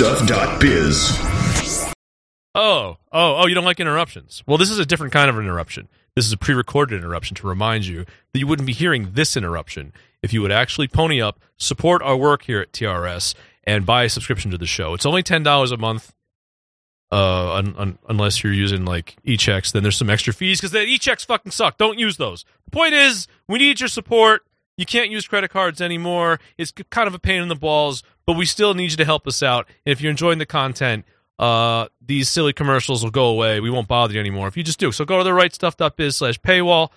On therightstuff.biz. Oh, oh, oh, you don't like interruptions. Well, this is a different kind of interruption. This is a pre recorded interruption to remind you that you wouldn't be hearing this interruption if you would actually pony up, support our work here at TRS, and buy a subscription to the show. It's only $10 a month. Uh, un- un- unless you're using like e-checks, then there's some extra fees because the e-checks fucking suck. Don't use those. The point is, we need your support. You can't use credit cards anymore. It's kind of a pain in the balls, but we still need you to help us out. And if you're enjoying the content, uh, these silly commercials will go away. We won't bother you anymore if you just do. So go to the rightstuff.biz slash paywall,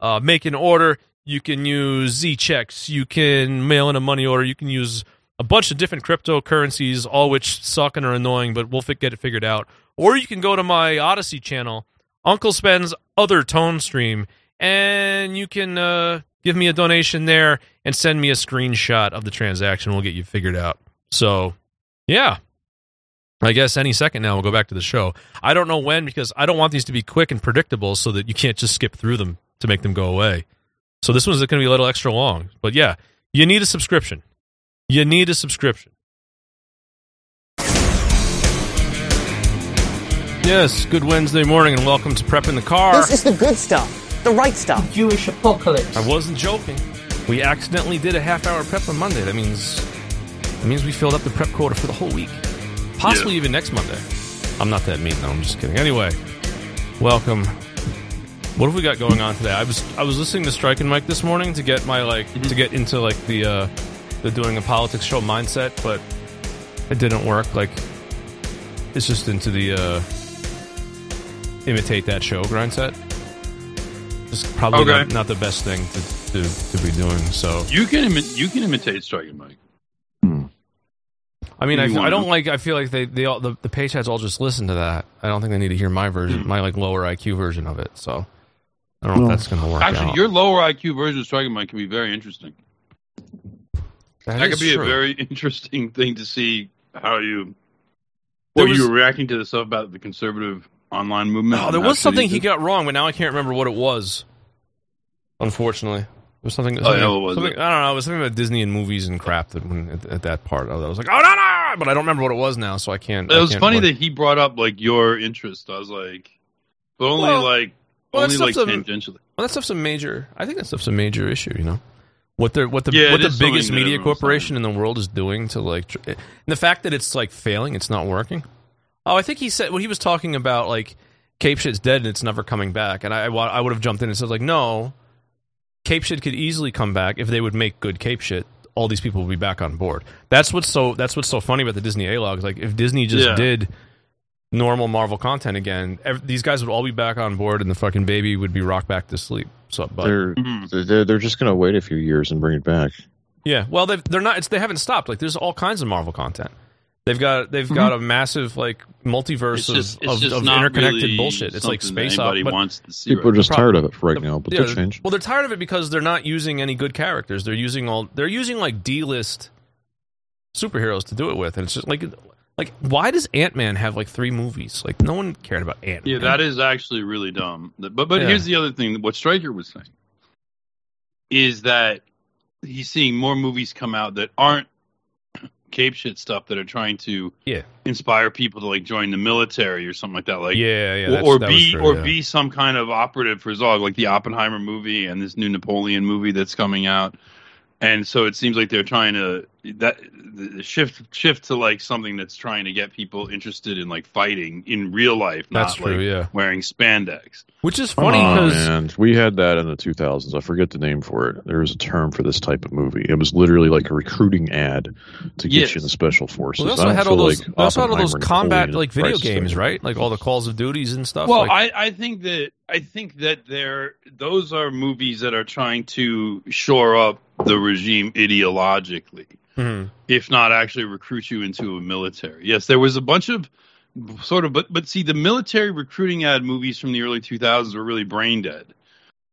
uh, make an order. You can use Z checks. You can mail in a money order. You can use a bunch of different cryptocurrencies, all which suck and are annoying, but we'll get it figured out. Or you can go to my Odysee channel, Uncle Spen's other tone stream, and you can uh, give me a donation there and send me a screenshot of the transaction. We'll get you figured out. So, yeah. I guess any second now we'll go back to the show. I don't know when because I don't want these to be quick and predictable so that you can't just skip through them to make them go away. So this one's going to be a little extra long. But yeah, you need a subscription. You need a subscription. Yes, good Wednesday morning and welcome to Prep in the Car. This is the good stuff, the right stuff. Jewish apocalypse. I wasn't joking. We accidentally did a half hour prep on Monday. That means that means we filled up the prep quota for the whole week. Possibly even next Monday. I'm not that mean though, I'm just kidding. Anyway, welcome. What have we got going on today? I was I was listening to Strike and Mike this morning to get my like to get into like the uh the doing a politics show mindset, but it didn't work. Like it's just into the uh imitate that show grind set. It's probably Okay. not, not the best thing to, to, to be doing. So You can imi- you can imitate Strike and Mike. Hmm. I mean, I, You f- I don't like. I feel like they, they all the, the page heads all just listen to that. I don't think they need to hear my version, hmm. my like lower IQ version of it. So I don't know if that's going to work. Actually, out. your lower IQ version of Strike and Mike can be very interesting. That could be true. a very interesting thing to see how you. There Well, was- you were reacting to the stuff about the conservative online movement. Oh, there was something he got wrong, but now I can't remember what it was. Unfortunately, there was something. Oh, yeah, was something-? I don't know. It was something about Disney and movies and crap. That when at, at that part, I was like, oh no, no, but I don't remember what it was now, so I can't. It I was can't funny look. that he brought up like your interest. I was like, but only Well- like well, only like tangentially. Well, that stuff's a major. I think that stuff's a major issue. You know, what the what the Yeah, what the biggest media corporation in the world is doing to like, tr- and the fact that it's like failing, it's not working. Oh, I think he said when he was talking about like Cape Shit's dead and it's never coming back, and I I, I would have jumped in and said like, no, Cape Shit could easily come back if they would make good Cape Shit. All these people would be back on board. That's what's so that's what's so funny about the Disney A logs. Like if Disney just Yeah. did normal Marvel content again, ev- these guys would all be back on board, and the fucking baby would be rocked back to sleep. So, but They're, Mhm. they're they're just going to wait a few years and bring it back. yeah, well, they've, they're not. It's, they haven't stopped. Like, there's all kinds of Marvel content. They've got they've mm-hmm. got a massive like multiverse It's just, of, it's of, of interconnected really bullshit. It's like space anybody op- but wants to see. People are just tired of it for right now, but yeah, they'll change. Well, they're tired of it because they're not using any good characters. They're using all they're using like D list superheroes to do it with, and it's just like like why does Ant Man have like three movies? Like no one cared about Ant. Man. Yeah, that is actually really dumb. But but Yeah. here's the other thing. What Striker was saying is that he's seeing more movies come out that aren't cape shit stuff that are trying to Yeah. inspire people to like join the military or something like that. Like yeah, yeah, or, that's- or that be true, or yeah. be some kind of operative for Zog, like the Oppenheimer movie and this new Napoleon movie that's coming out. And so it seems like they're trying to that the shift shift to like something that's trying to get people interested in like fighting in real life, That's true, like yeah. wearing spandex. Which is funny oh, because man. we had that in the 2000s. I forget the name for it. There was a term for this type of movie. It was literally like a recruiting ad to get Yes. you in the special forces. well, they I also had all those. like they also had all those combat Napoleon, like video games, Right. right? Like all the Calls of Duties and stuff. Well, like, I, I think that I think that they're those are movies that are trying to shore up the regime ideologically, Mhm. if not actually recruit you into a military. Yes, there was a bunch of sort of, but but see, the military recruiting ad movies from the early 2000s were really brain dead.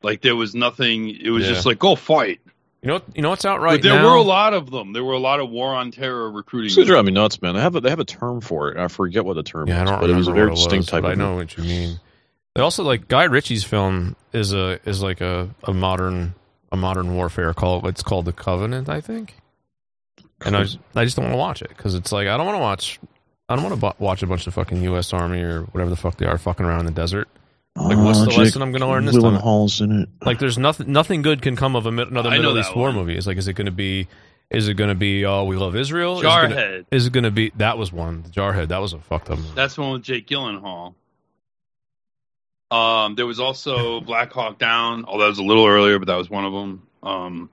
Like there was nothing. It was Yeah. just like go fight. you know, you know what's out right but there now. were a lot of them. There were a lot of war on terror recruiting. This drive me nuts, man. They have a, they have a term for it. I forget what the term Yeah, I is, don't but it was a very distinct was, type but of I know what you mean. They also like Guy Ritchie's film is a is like a, a modern a modern warfare call. It's called The Covenant, I think. And I just, I just don't want to watch it because it's like I don't want to watch I don't want to bu- watch a bunch of fucking U.S. Army or whatever the fuck they are fucking around in the desert. Like, oh, what's the Jake lesson I'm gonna learn this Willen time? Hall's in it. Like, there's nothing nothing good can come of a, mi- another I know Middle that East war one. movie. It's like, is it going to be? Is it going to be? Oh, we love Israel. Is it gonna- Jarhead. Is it going to be? That was one. Jarhead. That was a fucked up. Movie. That's the one with Jake Gyllenhaal. Um, there was also Black Hawk Down. Oh, that was a little earlier, but that was one of them. Um,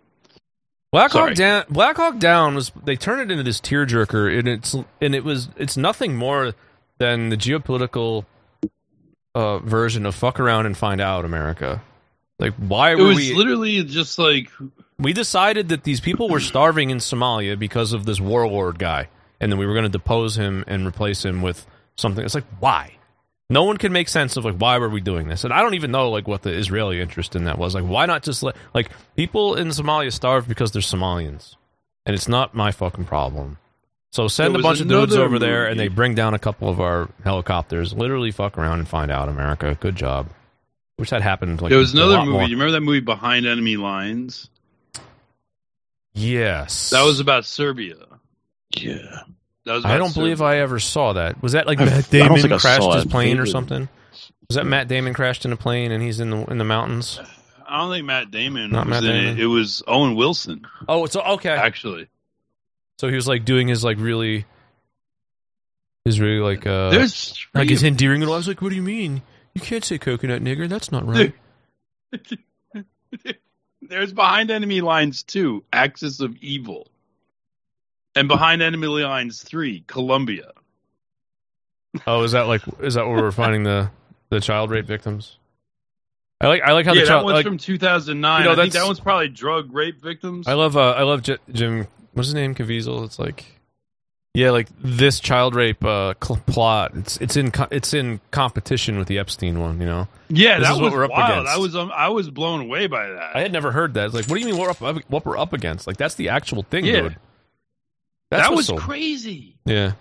Black Hawk Sorry. Down. Black Hawk Down was they turned it into this tearjerker, and it's and it was it's nothing more than the geopolitical uh, version of "fuck around and find out" America. Like, why were it was we? literally just like we decided that these people were starving in Somalia because of this warlord guy, and then we were going to depose him and replace him with something. It's like why? No one can make sense of like why were we doing this, and I don't even know like what the Israeli interest in that was. Like, why not just let like people in Somalia starve because they're Somalians, and it's not my fucking problem. So send There a bunch of dudes another over there, and they bring down a couple of our helicopters. Literally, fuck around and find out, America. Good job. Wish that happened. Like there was a another lot movie. more. You remember that movie Behind Enemy Lines? Yes, That was about Serbia. Yeah. That was. I don't believe I ever saw that. Was that like I've- Matt Damon crashed his it. plane or something? Was that Matt Damon crashed in a plane and he's in the in the mountains? I don't think Matt Damon Not was Matt in Damon. it. It was Owen Wilson, Oh, it's okay. actually. So he was like doing his like really, his really like uh, There's like his three endearing. And I was like, "What do you mean? You can't say coconut nigger. That's not right." There's Behind Enemy Lines too. Axis of Evil, and Behind Enemy Lines three, Columbia. oh, is that like is that where we're finding the the child rape victims? I like I like how yeah, the that child. one's Like, from 2009. You know, I think that one's probably drug rape victims. I love uh, I love J- Jim. What's his name? Caviezel. It's like, yeah, like this child rape uh, cl- plot. It's it's in co- it's in competition with the Epstein one. You know, yeah, this that is what we're up wild. against. I was um, I was blown away by that. I had never heard that. It's like, what do you mean we're up what we're up against? Like that's the actual thing, Yeah. dude. That's that was so- crazy. Yeah,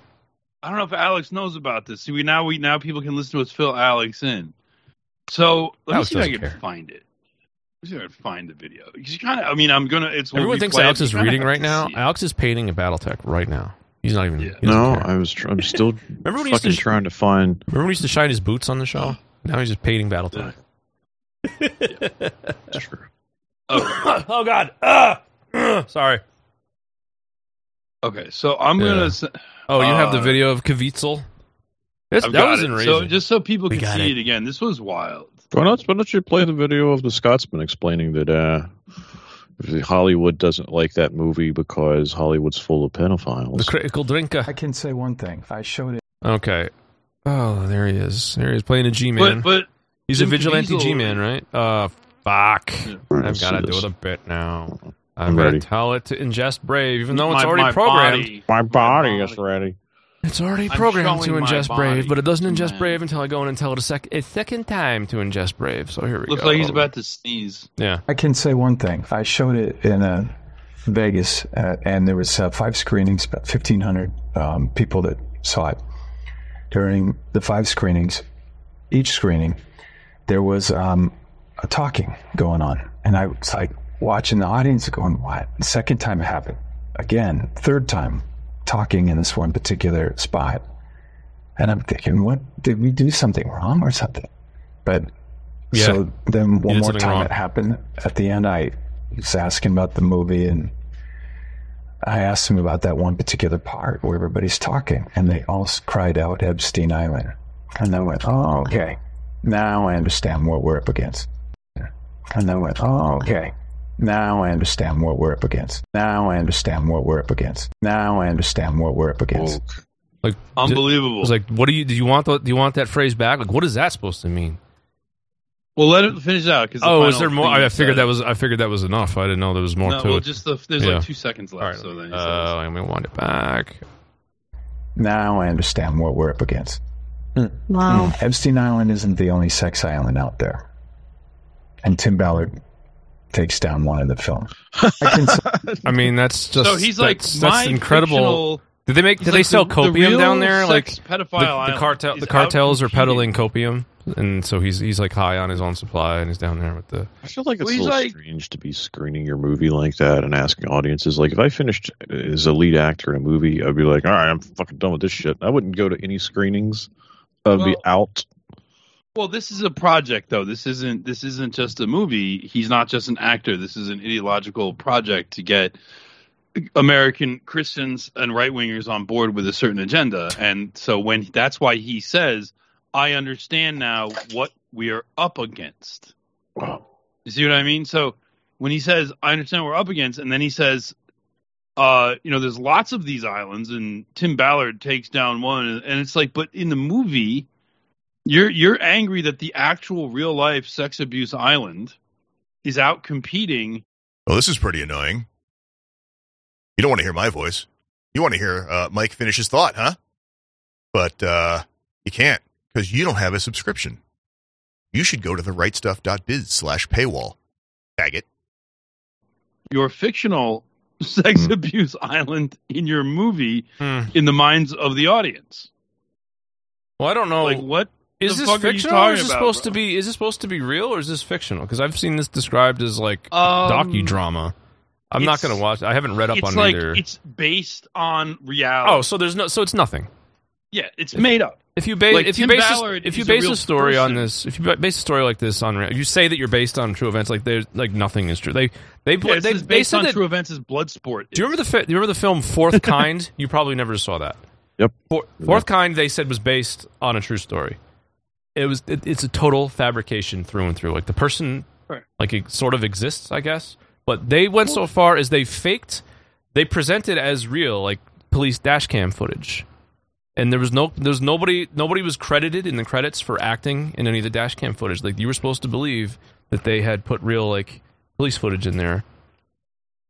I don't know if Alex knows about this. See, we now we now people can listen to us fill Alex in. So let Alex me see if I can care. find it. Let me see if I can find the video. 'Cause you kind of, I mean, I'm gonna. It's everyone thinks Alex is reading right now. Alex is painting a BattleTech right now. He's not even. Yeah. he No, care. I was. Tr- I'm still Remember when he used to trying to find. remember when he used to shine his boots on the show? Now he's just painting BattleTech. Okay. oh God! Ah! Ugh. Sorry. Okay, so I'm Yeah. gonna. s- Oh, you have the Uh, video of Caviezel. That's, that got was it. enraging. So just so people We can see it. it. again, this was wild. Why not? Why don't you play the video of the Scotsman explaining that uh, Hollywood doesn't like that movie because Hollywood's full of pedophiles? the critical drinker. I can say one thing. I showed it. Okay. Oh, there he is. There he is playing a G-man. But but He's a vigilante Caviezel- G-man, right? Uh, fuck. Right, I've got to do it a bit now. I'm I'm going ready. to tell it to ingest Brave, even though it's my- already my programmed. body- My body body. is ready. It's already programmed to ingest Brave, but it doesn't ingest man. Brave until I go in and tell it a, sec- a second time to ingest Brave. So here we Looks go. Looks like he's about to sneeze. Yeah. I can say one thing. I showed it in uh, Vegas, uh, and there was uh, five screenings, about fifteen hundred um, people that saw it. During the five screenings, each screening, there was um, a talking going on, and I was like watching the audience, going, "What?" The second time it happened, again, third time, talking in this one particular spot, and I'm thinking, "What did we do something wrong or something?" But Yeah. so then one more time wrong. it happened. At the end, I was asking about the movie, and I asked him about that one particular part where everybody's talking, and they all cried out Epstein Island. And I went, oh, okay. Now I understand what we're up against. And I went, oh, okay. Now I understand what we're up against. Now I understand what we're up against. Now I understand what we're up against. Woke. Like Unbelievable. I was like, what do you do? You want the, do you want that phrase back? Like, what is that supposed to mean? well, let it finish out. Cause Oh, is there more? I, I figured said- that was I figured that was enough. I didn't know there was more No, to well, it. just the, there's Yeah. like two seconds left. All right, so then he uh, says, let me wind it back. Now I understand what we're up against. Wow. Epstein Island isn't the only sex island out there. And Tim Ballard takes down one of the films. I can, I mean, that's just so he's like that's, my that's incredible. Did they make? Did like they sell the- the copium real down there? Like sex the, the cartel, the cartels are out competing. peddling copium, and so he's he's like high on his own supply, and he's down there with the. I feel like it's Well, a he's little like- strange to be screening your movie like that and asking audiences. Like, if I finished as a lead actor in a movie, I'd be like, all right, I'm fucking done with this shit. I wouldn't go to any screenings. I'd be out. Well, this is a project, though. This isn't. This isn't just a movie. He's not just an actor. This is an ideological project to get American Christians and right wingers on board with a certain agenda. And so when that's why he says, "I understand now what we are up against." Wow. You see what I mean? So when he says, "I understand what we're up against," and then he says, "Uh, you know, there's lots of these islands, and Tim Ballard takes down one," and it's like, but in the movie, you're you're angry that the actual real life sex abuse island is out competing. Well, this is pretty annoying. You don't want to hear my voice. You want to hear uh, Mike finish his thought, huh? But uh, you can't because you don't have a subscription. You should go to therightstuff.biz slash paywall. Faggot. Your fictional sex Hmm. abuse island in your movie Hmm. in the minds of the audience. Well, I don't know. Like what is this fuck are you fictional or is this about, supposed to be? Is this supposed to be real or is this fictional? Because I've seen this described as like Um, docudrama. I'm not going to watch. I haven't read up it's on like either. it's based on reality. Oh, so there's no. So it's nothing. yeah, it's made up. If you base Like, if you base a, if you is a base a story on this, if you base a story like this on, if you say that you're based on true events, like there's like nothing is true. They they Yeah, they, is they based said on that. true events as Bloodsport. Do you remember the fi- do you remember the film Fourth Kind? you probably never saw that. Yep. For, Fourth Kind, they said was based on a true story. It was. It, it's a total fabrication through and through. Like the person, Right. like it sort of exists, I guess. But they went so far as they faked. They presented as real, like police dash cam footage, and there was no, there was nobody, nobody was credited in the credits for acting in any of the dash cam footage. Like you were supposed to believe that they had put real like police footage in there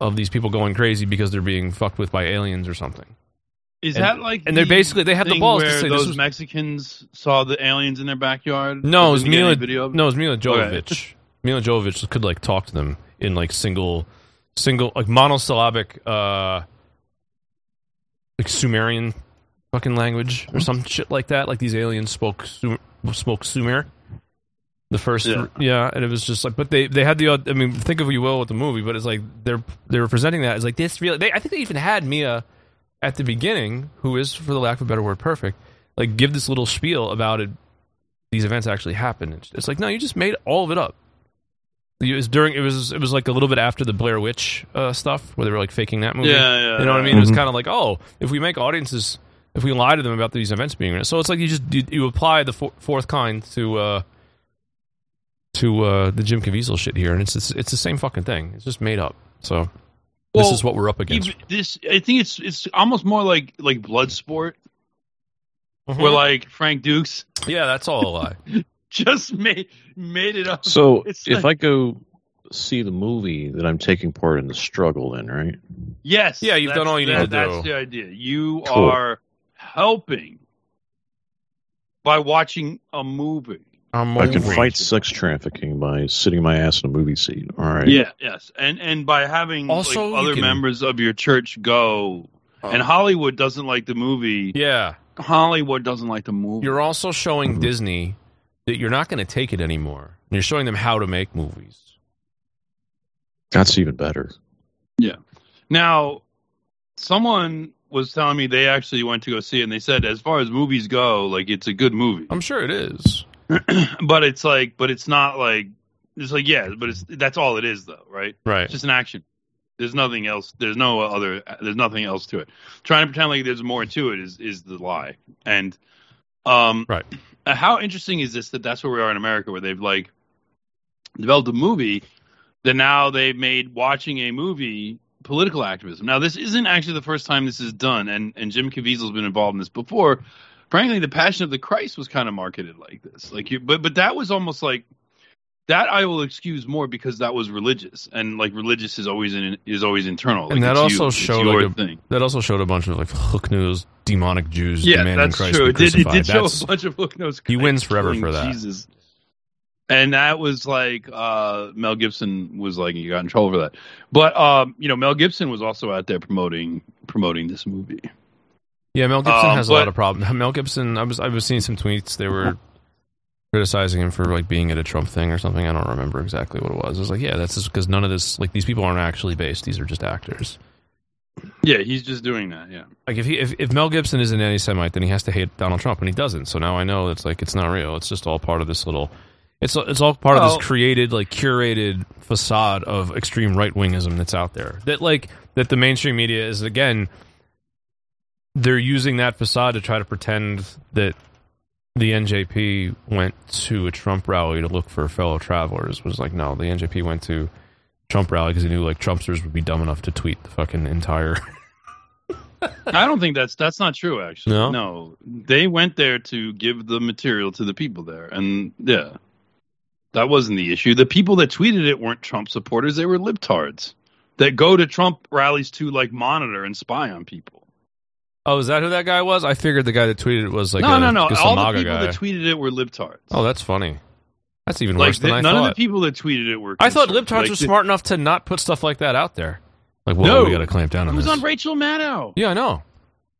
of these people going crazy because they're being fucked with by aliens or something. Is And- that like and they're basically- they had the balls to say this those was- Mexicans saw the aliens in their backyard? No, it was Milla. video? No, it was Milla Okay. Jovovich. Milla Jovovich could like talk to them in like single, single like monosyllabic, uh, like Sumerian fucking language or some shit like that. Like these aliens spoke Sum- spoke Sumer. The first, Yeah. yeah. and it was just like, but they they had the. I mean, think of what you will with the movie, but it's like they're they were presenting that as like this real. They, I think they even had Mia at the beginning, who is, for the lack of a better word, perfect. Like give this little spiel about it these events actually happened. It's- It's like no, you just made all of it up. It was during it was it was like a little bit after the Blair Witch uh, stuff where they were like faking that movie. Yeah, yeah, You know what I yeah. mean? It was Mhm. kind of like oh, if we make audiences, if we lie to them about these events being real, so it's like you just you, you apply the fourth kind to uh to uh the Jim Caviezel shit here, and it's it's, it's the same fucking thing. It's just made up. So this is what we're up against. Even this, I think it's it's almost more like like Bloodsport, Mhm. where like Frank Dux yeah, that's all a lie. just made made it up. So It's if like- I go see the movie, that I'm taking part in the struggle, then, right? yes, Yeah, you've done all you need that- to That's do. That's the idea. You Cool. are helping by watching a movie. I'm I can over it. fight sex trafficking by sitting my ass in a movie seat. All right. Yeah, yes, and and by having Also, like, other can- members of your church go. Uh, and Hollywood doesn't like the movie. Yeah. Hollywood doesn't like the movie. You're also showing mm-hmm. Disney that you're not going to take it anymore. And you're showing them how to make movies. That's even better. Yeah. Now, someone was telling me they actually went to go see it, and they said, as far as movies go, like it's a good movie, I'm sure it is. but it's like, but it's not like it's like yeah, but it's that's all it is though, right? Right. It's just an action. There's nothing else. There's no other. There's nothing else to it. Trying to pretend like there's more to it is is the lie. And um, Right. how interesting is this that that's where we are in America, where they've like developed a movie that now they've made watching a movie political activism. Now, this isn't actually the first time this is done, and and Jim Caviezel's been involved in this before. Frankly, the Passion of the Christ was kind of marketed like this, like you, but but that was almost like that I will excuse more because that was religious, and like religious is always in is always internal. And that it's you, also showed like a, thing. that also showed a bunch of like hook news demonic Jews Yeah, demanding that's Christ true. be It did, it did show That's- a bunch of hook nose. He wins forever for that. Jesus. And that was like uh, Mel Gibson was like he got in trouble for that. But um, you know, Mel Gibson was also out there promoting promoting this movie. Yeah, Mel Gibson Um, has a lot of problems. Mel Gibson, I was I was seeing some tweets. They were criticizing him for like being at a Trump thing or something. I don't remember exactly what it was. It was like, yeah, that's just because none of this like these people aren't actually based. These are just actors. Yeah, he's just doing that. Yeah. Like if he if, if Mel Gibson is an anti-Semite, then he has to hate Donald Trump, and he doesn't. So now I know it's like it's not real. It's just all part of this little. It's it's all part of this created like curated facade of extreme right wingism that's out there. That like that the mainstream media is again. They're using that facade to try to pretend that the NJP went to a Trump rally to look for fellow travelers. Was like no, the NJP went to Trump rally because he knew like Trumpsters would be dumb enough to tweet the fucking entire. I don't think that's that's not true. Actually, No? no. They went there to give the material to the people there, and yeah, that wasn't the issue. The people that tweeted it weren't Trump supporters; they were libtards that go to Trump rallies to like monitor and spy on people. Oh, is that who that guy was? I figured the guy that tweeted it was like no, a, no, no. All the people guy. that tweeted it were libtards. oh, that's funny. That's even like worse than the- I none thought. of the people that tweeted it were. I thought libtards Like, were smart enough to not put stuff like that out there. Like, whoa, No. we got to clamp down on this. It was this. on Rachel Maddow. yeah, I know.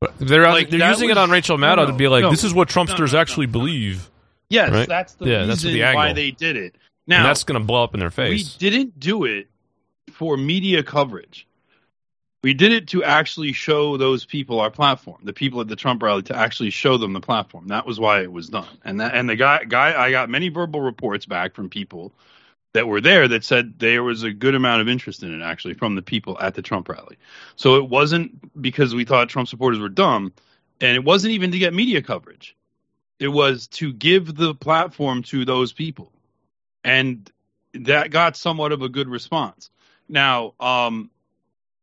But they're Like, they're using it on Rachel Maddow no, to be like, no. this is what Trumpsters no, actually believe, Yes, Right? that's the Yeah, reason that's the why they did it. and Now that's going to blow up in their face. we didn't do it for media coverage. We did it to actually show those people our platform, the people at the Trump rally, to actually show them the platform. That was why it was done. And that, and the guy, guy, I got many verbal reports back from people that were there that said there was a good amount of interest in it actually from the people at the Trump rally. So it wasn't because we thought Trump supporters were dumb, and it wasn't even to get media coverage. It was to give the platform to those people, and that got somewhat of a good response. Now, um,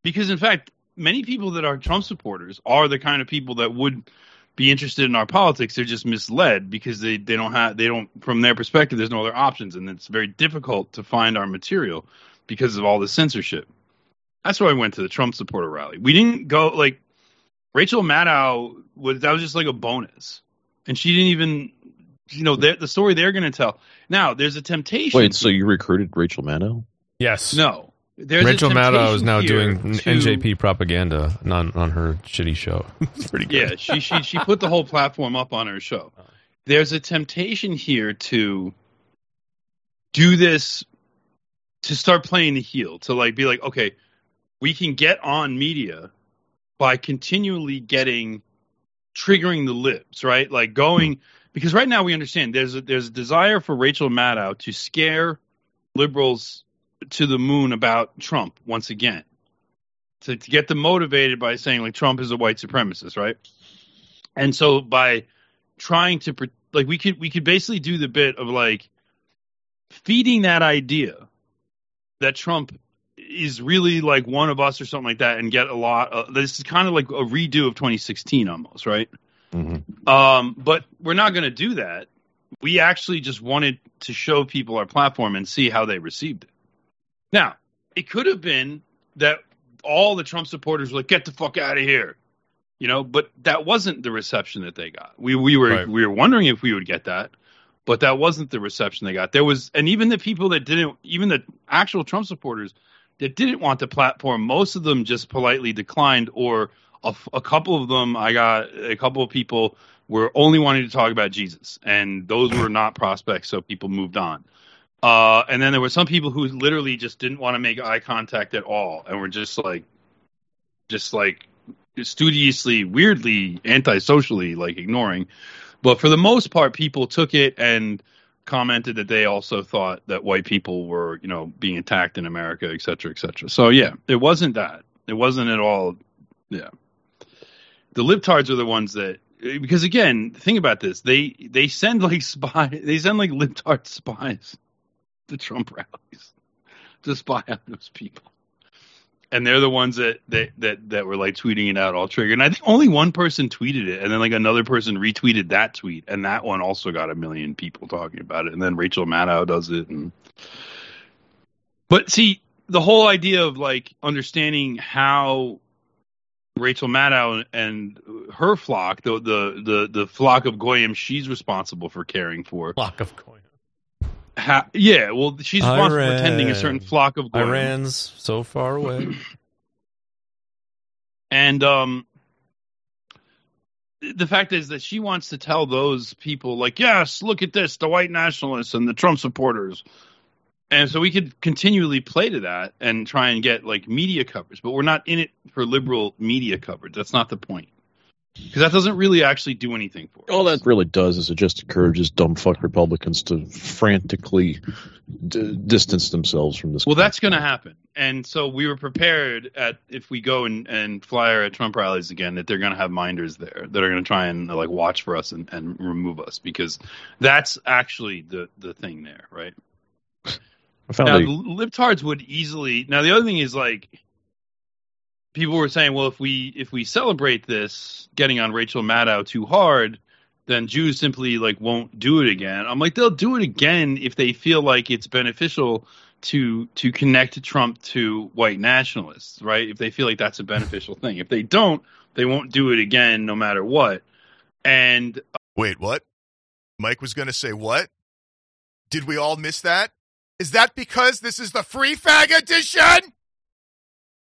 because in fact, many people that are Trump supporters are the kind of people that would be interested in our politics. They're just misled because they, they don't have they don't from their perspective. There's no other options, and it's very difficult to find our material because of all the censorship. That's why I went to the Trump supporter rally. We didn't go like Rachel Maddow was that was just like a bonus, and she didn't even you know the the story they're going to tell. Now there's a temptation. Wait, so you recruited Rachel Maddow? yes. no. There's Rachel Maddow is now doing to- NJP propaganda on on her shitty show. it's pretty good. Yeah, she she she put the whole platform up on her show. There's a temptation here to do this to start playing the heel, to like be like, okay, we can get on media by continually getting triggering the libs, right? Like going because right now we understand there's a, there's a desire for Rachel Maddow to scare liberals to the moon about Trump once again. To, to get them motivated by saying like Trump is a white supremacist, right? And so by trying to like we could we could basically do the bit of like feeding that idea that Trump is really like one of us or something like that and get a lot of, this is kind of like a redo of 2016 almost, right? Mm-hmm. Um, but we're not going to do that. We actually just wanted to show people our platform and see how they received it. Now, it could have been that all the Trump supporters were like, "Get the fuck out of here," you know. But that wasn't the reception that they got. We we were Right. we were wondering if we would get that, but that wasn't the reception they got. There was, and even the people that didn't, even the actual Trump supporters that didn't want the platform, most of them just politely declined, or a, a couple of them, I got a couple of people were only wanting to talk about Jesus, and those were not prospects, so people moved on. Uh, and then there were some people who literally just didn't want to make eye contact at all, and were just like, just like studiously, weirdly, antisocially, like ignoring. But for the most part, people took it and commented that they also thought that white people were, you know, being attacked in America, et cetera, et cetera. So yeah, it wasn't that. It wasn't at all. Yeah, the libtards are the ones that because again, think about this. They they send like spy. They send like libtard spies to Trump rallies to spy on those people. And they're the ones that, that that that were like tweeting it out all triggered. And I think only one person tweeted it, and then like another person retweeted that tweet, and that one also got a million people talking about it. And then Rachel Maddow does it, and but see the whole idea of like understanding how Rachel Maddow and her flock, the the the, the flock of goyim she's responsible for caring for. Flock of coin. Ha- yeah, well, she's Iran. for tending a certain flock of goyim. Iran's so far away. And um, the fact is that she wants to tell those people, like, yes, look at this, the white nationalists and the Trump supporters. And so we could continually play to that and try and get like media coverage, but we're not in it for liberal media coverage. That's not the point. Because that doesn't really actually do anything for us. All that really does is it just encourages dumb fuck Republicans to frantically d- distance themselves from this. Well, that's going to happen. And so we were prepared at if we go and, and flyer at Trump rallies again that they're going to have minders there that are going to try and like watch for us and, and remove us because that's actually the the thing there, right? I found Now, a- the libtards would easily. Now, the other thing is like people were saying, well, if we if we celebrate this getting on Rachel Maddow too hard, then Jews simply like won't do it again. I'm like, they'll do it again if they feel like it's beneficial to to connect Trump to white nationalists, right? If they feel like that's a beneficial thing. If they don't, they won't do it again, no matter what. And uh, Wait, what? Mike was going to say what? Did we all miss that? Is that because this is the free fag edition?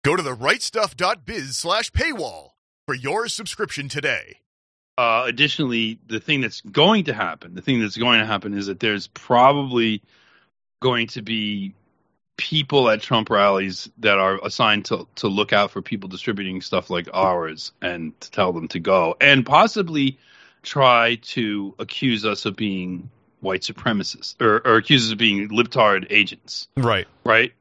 Go to the rightstuff.biz slash paywall for your subscription today. uh, additionally, the thing that's going to happen, the thing that's going to happen is that there's probably going to be people at Trump rallies that are assigned to to look out for people distributing stuff like ours and to tell them to go and possibly try to accuse us of being white supremacists or, or accuse us of being libtard agents Right. right?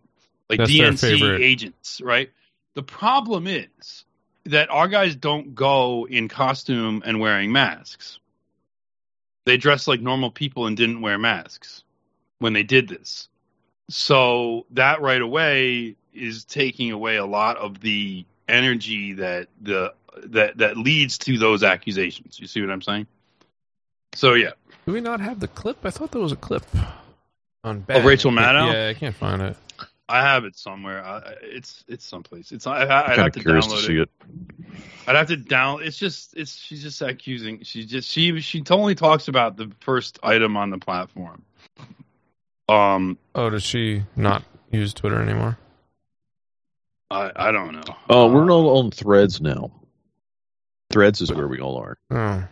Like That's DNC agents, right? The problem is that our guys don't go in costume and wearing masks. They dressed like normal people and didn't wear masks when they did this. So that right away is taking away a lot of the energy that the that that leads to those accusations. You see what I'm saying? So yeah. Do we not have the clip? I thought there was a clip on Bad. Rachel Maddow? Yeah, I can't find it. I have it somewhere. I, I- it's it's someplace. It's I, I, I'd have to curious download to see it. it. I'd have to down. It's just it's she's just accusing. She just she she totally talks about the first item on the platform. Um, Oh, does she not use Twitter anymore? I I don't know. Oh, we're Uh, all on Threads now. Threads is where we all are. Oh.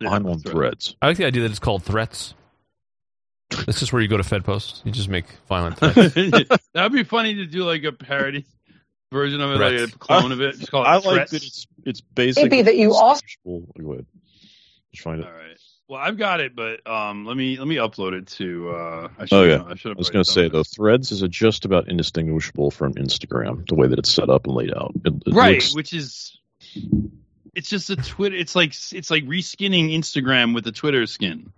yeah, I'm on that's right. Threads. I like the idea that it's called threats. This is where you go to Fed Post. You just make violent threats. That'd be funny to do like a parody version of it, like a clone of it. Just call it I like Threats. that it's it's basically Maybe that you also- Go ahead. Just find it. All right. Well, I've got it, but um, let me let me upload it to. Uh, I should, Oh, yeah. I should. I was going to say though, Threads is just about indistinguishable from Instagram, the way that it's set up and laid out. It, it right looks- which is it's just a twitter it's like it's like reskinning instagram with a twitter skin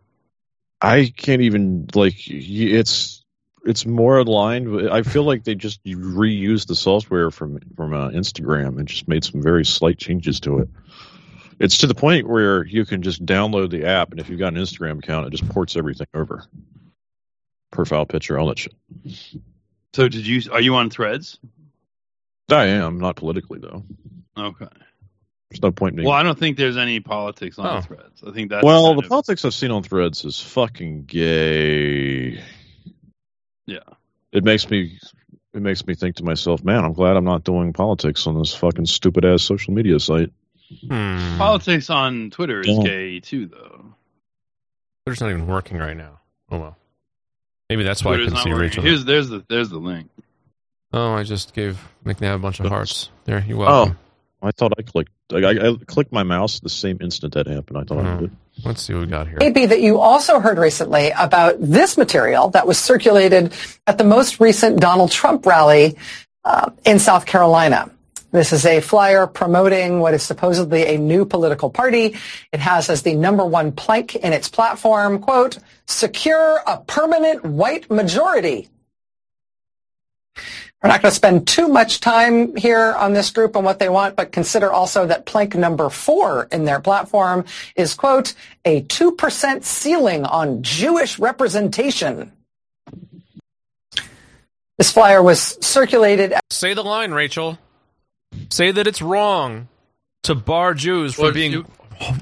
I can't even like. It's it's more aligned. I feel like they just reused the software from from uh, Instagram and just made some very slight changes to it. It's to the point where you can just download the app, and if you've got an Instagram account, it just ports everything over. Profile picture, all that shit. so did you are you on threads I am not politically though. okay There's no point in me. well i don't think there's any politics on Oh. threads i think that's well, the of- politics I've seen on Threads is fucking gay. Yeah. It makes me it makes me think to myself, man, I'm glad I'm not doing politics on this fucking stupid ass social media site. Hmm. politics on twitter is Yeah. gay too though Twitter's not even working right now. Oh well. Maybe that's why Twitter's I couldn't see working. Rachel. here's there's the there's the link Oh, I just gave McNabb a bunch of hearts. There, you're welcome. I thought I clicked. I, I, I clicked my mouse the same instant that happened. I thought I Mhm. did. Let's see what we got here. Maybe that you also heard recently about this material that was circulated at the most recent Donald Trump rally uh, in South Carolina. This is a flyer promoting what is supposedly a new political party. It has as the number one plank in its platform, quote, secure a permanent white majority. We're not going to spend too much time here on this group and what they want, but consider also that plank number four in their platform is, quote, a 2% ceiling on Jewish representation. This flyer was circulated. Say the line, Rachel. Say that it's wrong to bar Jews from Well, being you-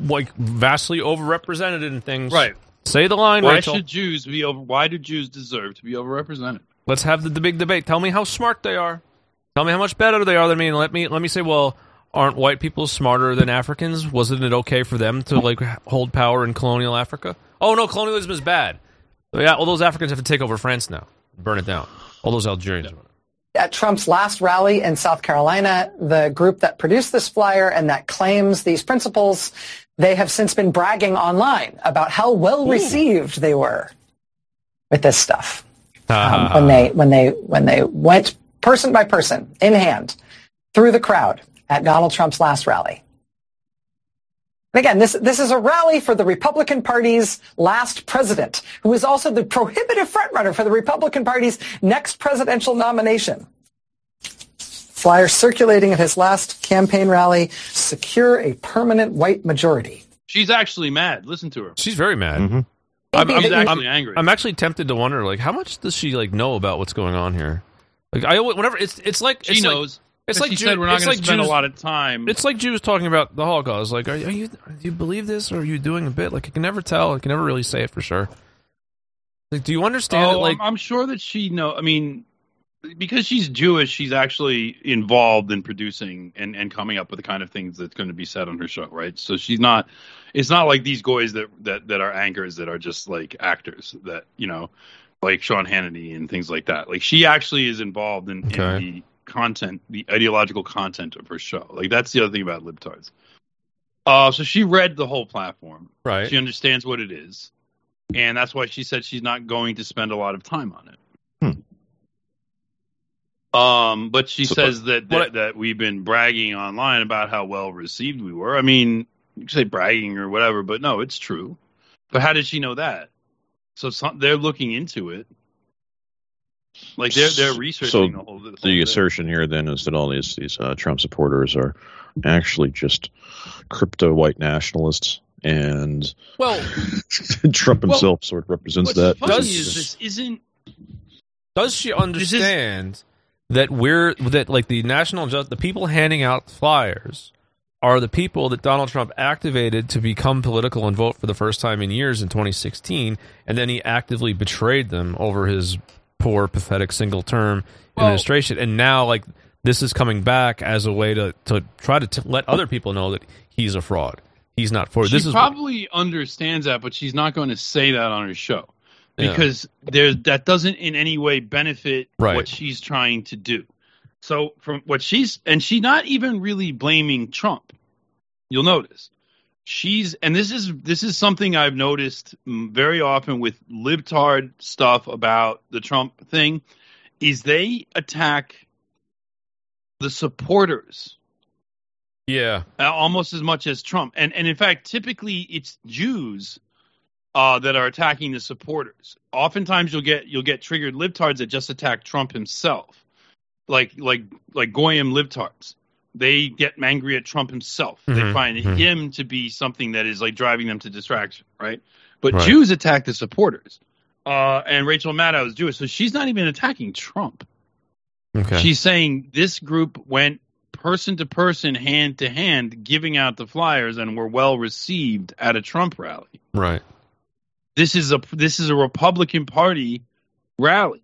like vastly overrepresented in things. Right. Say the line, Why Rachel. should Jews be over? Why do Jews deserve to be overrepresented? Let's have the, the big debate. Tell me how smart they are. Tell me how much better they are than me, and let me let me say, well, aren't white people smarter than Africans? Wasn't it okay for them to like hold power in colonial Africa? Oh no, colonialism is bad. Yeah, all those Africans have to take over France now, burn it down. All those Algerians. At Trump's last rally in South Carolina, the group that produced this flyer and that claims these principles, they have since been bragging online about how well received they were with this stuff. Um, when they when they when they went person by person in hand through the crowd at Donald Trump's last rally. And again, this this is a rally for the Republican Party's last president, who is also the prohibitive frontrunner for the Republican Party's next presidential nomination. Flyer circulating at his last campaign rally: secure a permanent white majority. She's actually mad. Listen to her. She's very mad. Mm-hmm. I'm, I'm- actually angry. I'm actually tempted to wonder, like, how much does she like know about what's going on here? Like, I always- whenever it's it's like she it's like- knows. it's 'Cause like she Jew- said we're not it's going like to spend Jews- a lot of time. It's like Jews talking about the Holocaust. Like, are, are you do you believe this, or are you doing a bit? Like, I can never tell. I can never really say it for sure. Like, do you understand? oh, that, like, I'm, I'm sure that she know. I mean, because she's Jewish, she's actually involved in producing and, and coming up with the kind of things that's going to be said on her show, right? So she's not. It's not like these guys that that that are anchors that are just like actors that you know, like Sean Hannity and things like that. Like she actually is involved in, Okay. in the content, the ideological content of her show. Like that's the other thing about libtards. Uh, so she read the whole platform. right? She understands what it is, and that's why she said she's not going to spend a lot of time on it. Um, but she So- says that that, that we've been bragging online about how well received we were. I mean, you say bragging or whatever, but no, it's true. But how did she know that? So some, they're looking into it. Like they're they're researching So the whole. The, whole The thing. assertion here then is that all these these uh, Trump supporters are actually just crypto white nationalists, and Well, Trump Well, himself sort of represents that. funny Does- is this isn't does she understand that we're that like the national just the people handing out flyers are the people that Donald Trump activated to become political and vote for the first time in years in 2016, and then he actively betrayed them over his poor, pathetic single term Well- administration, and now like this is coming back as a way to to try to t- let other people know that he's a fraud. He's not for she this is probably understands that, but she's not going to say that on her show Yeah. because there's that doesn't in any way benefit Right. what she's trying to do. So from what she's and she's not even really blaming Trump. You'll notice she's and this is this is something I've noticed very often with libtard stuff about the Trump thing is they attack the supporters yeah almost as much as Trump. And and in fact, typically it's Jews uh, that are attacking the supporters. Oftentimes you'll get you'll get triggered libtards that just attack Trump himself, like like like goyim libtards. They get angry at Trump himself. They Mhm, find mhm. him to be something that is like driving them to distraction, right? But Right. Jews attack the supporters. Uh, and Rachel Maddow is Jewish, so she's not even attacking Trump. okay She's saying this group went person to person, hand to hand, giving out the flyers and were well received at a Trump rally. right This is a this is a Republican Party rally.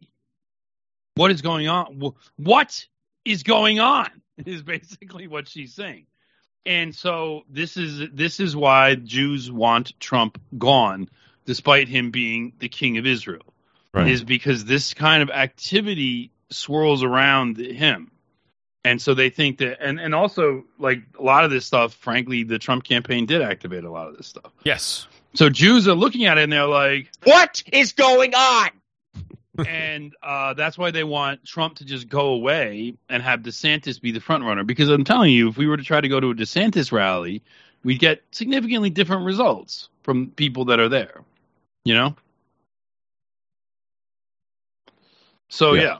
What is going on? What is going on? Is basically what she's saying. And so this is this is why Jews want Trump gone, despite him being the king of Israel right is because this kind of activity swirls around him. And so they think that, and, and also, like a lot of this stuff, frankly, the Trump campaign did activate a lot of this stuff. yes So Jews are looking at it and they're like, What is going on? And uh, that's why they want Trump to just go away and have DeSantis be the front runner. Because I'm telling you, if we were to try to go to a DeSantis rally, we'd get significantly different results from people that are there. You know. So Yeah. yeah,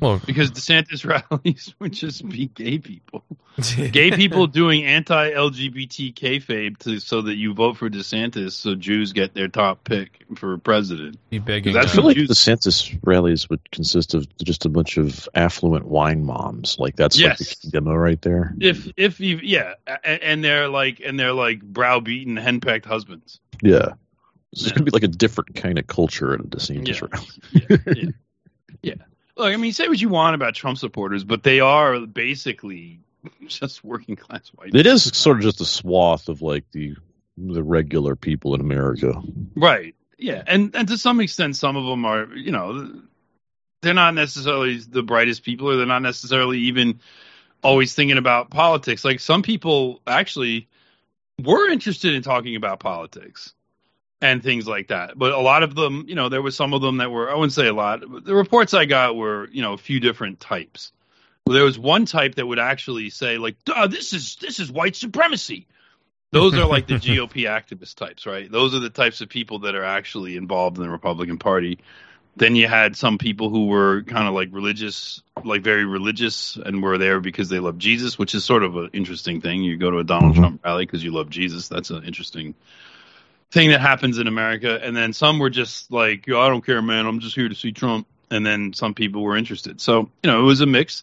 Well, because DeSantis rallies would just be gay people, gay people doing anti-LGBT kayfabe to so that you vote for DeSantis, so Jews get their top pick for president. be begging. That's I feel like Jews- DeSantis rallies would consist of just a bunch of affluent wine moms. Like that's like Yes. the key demo right there. If if you yeah, and they're like and they're like browbeaten, henpecked husbands. Yeah. So it's gonna be like a different kind of culture at a DeSantis Yeah. rally. Yeah, yeah, yeah. Look, I mean, say what you want about Trump supporters, but they are basically just working class white. It is sort of just a swath of like the the regular people in America. Right. Yeah, and and to some extent, some of them are, you know, they're not necessarily the brightest people, or they're not necessarily even always thinking about politics. Like some people actually were interested in talking about politics and things like that, but a lot of them, you know, there was some of them that were, I wouldn't say a lot. But the reports I got were, you know, a few different types. There was one type that would actually say, like, "Duh, this is this is white supremacy. Those are like the GOP activist types, right? Those are the types of people that are actually involved in the Republican Party. Then you had some people who were kind of like religious, like very religious, and were there because they love Jesus, which is sort of an interesting thing. You go to a Donald Mhm. Trump rally because you love Jesus. That's an interesting thing that happens in America. And then some were just like, Yo, I don't care, man. I'm just here to see Trump. And then some people were interested. So, you know, it was a mix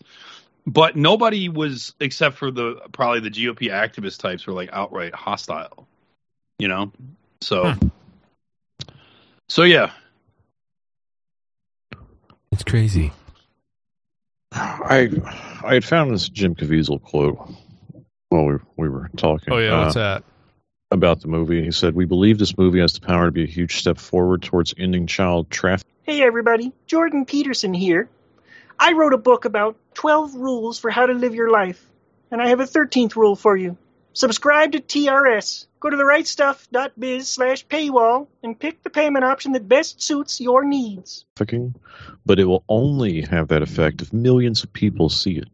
but nobody was except for the probably the GOP activist types were like outright hostile, you know. So, so yeah, it's crazy. I I had found this Jim Caviezel quote while we we were talking. Oh yeah, uh, what's that? About the movie. He said, "We believe this movie has the power to be a huge step forward towards ending child trafficking." Hey everybody, Jordan Peterson here. I wrote a book about 12 rules for how to live your life, and I have a 13th rule for you. Subscribe to TRS. Go to therightstuff.biz slash paywall and pick the payment option that best suits your needs. but it will only have that effect if millions of people see it.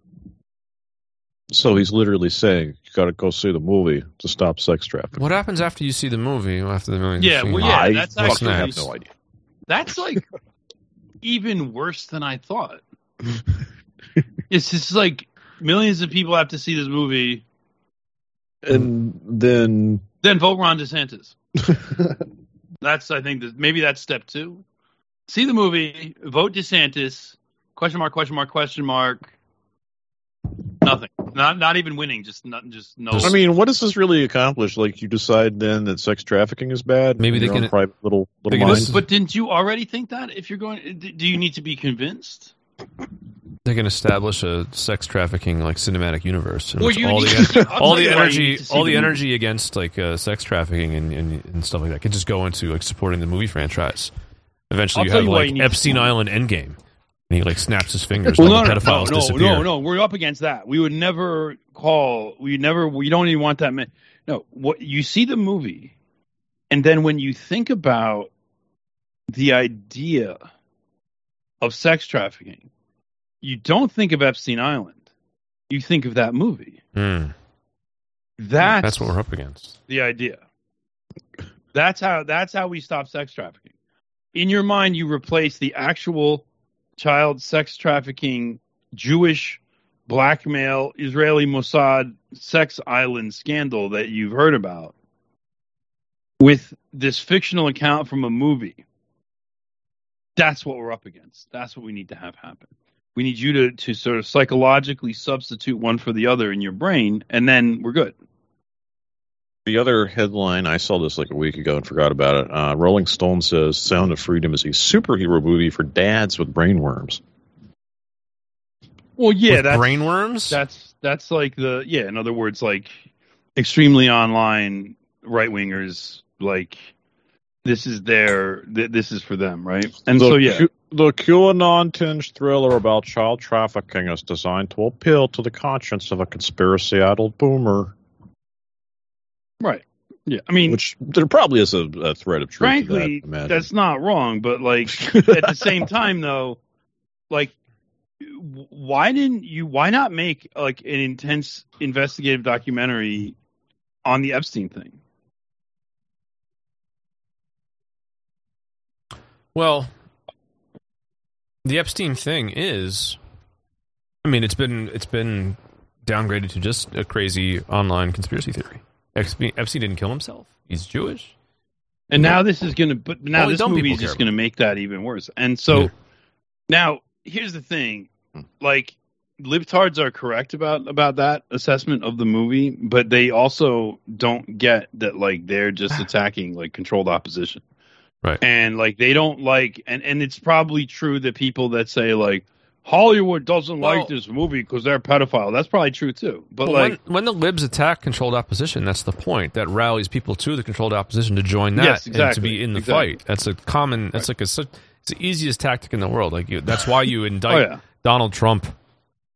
So he's literally saying, "You got to go see the movie to stop sex trafficking." What happens after you see the movie? After the movie? Yeah, well, yeah, that's fucking actually- have no idea. that's like even worse than I thought. it's just like millions of people have to see this movie, And then then vote Ron DeSantis. That's I think that maybe that's step two. See the movie, vote DeSantis. Question mark? Question mark? Question mark? Nothing. Not not even winning. Just not just no. I mean, what does this really accomplish? Like, you decide then that sex trafficking is bad? Maybe they can- private little they little can mind. just- but didn't you already think that? If you're going, do you need to be convinced? They can establish a sex trafficking like cinematic universe. in Well, you all need- the I'll all the you why you energy need to see all the the movie. energy against like uh, sex trafficking and, and and stuff like that can just go into like supporting the movie franchise. Eventually, I'll you have you like you need Epstein. Island Endgame, and he like snaps his fingers. Well, no, no, no, no, no, no. We're up against that. We would never call. We never. We don't even want that. Man. No. What you see the movie, and then when you think about the idea of sex trafficking, you don't think of Epstein Island. You think of that movie. Mm. That's That's what we're up against. the idea. That's how that's how we stop sex trafficking. In your mind, you replace the actual child sex trafficking Jewish blackmail Israeli Mossad sex island scandal that you've heard about with this fictional account from a movie. That's what we're up against. That's what we need to have happen. We need you to, to sort of psychologically substitute one for the other in your brain, and then we're good. The other headline, I saw this like a week ago and forgot about it. Uh, Rolling Stone says Sound of Freedom is a superhero movie for dads with brainworms. Well, yeah, With that's brainworms. that's that's like the yeah. In other words, like extremely online right wingers. Like this is their th- this is for them, right? And the, so yeah, Q- the QAnon tinged thriller about child trafficking is designed to appeal to the conscience of a conspiracy addled boomer. Right. Yeah, I mean, which there probably is a, a thread of truth. frankly, to that, that's not wrong. But like at the same time, though, like why didn't you? Why not make like an intense investigative documentary on the Epstein thing? Well, the Epstein thing is, I mean, it's been it's been downgraded to just a crazy online conspiracy theory. Epstein, Epstein didn't kill himself. He's Jewish. And now this is gonna, but now Only this dumb movie people is just care gonna make that even worse. And so Yeah. now here's the thing, hmm. like libtards are correct about about that assessment of the movie, but they also don't get that like they're just attacking like controlled opposition. Right. And like they don't like and and it's probably true that people that say like Hollywood doesn't Well- like this movie because they're pedophile. That's probably true too. But Well, like when, when the libs attack controlled opposition, that's the point. That rallies people to the controlled opposition to join that Yes, and to be in the exactly. fight. That's a common. That's like a. such- It's the easiest tactic in the world. Like you, that's why you oh indict yeah. Donald Trump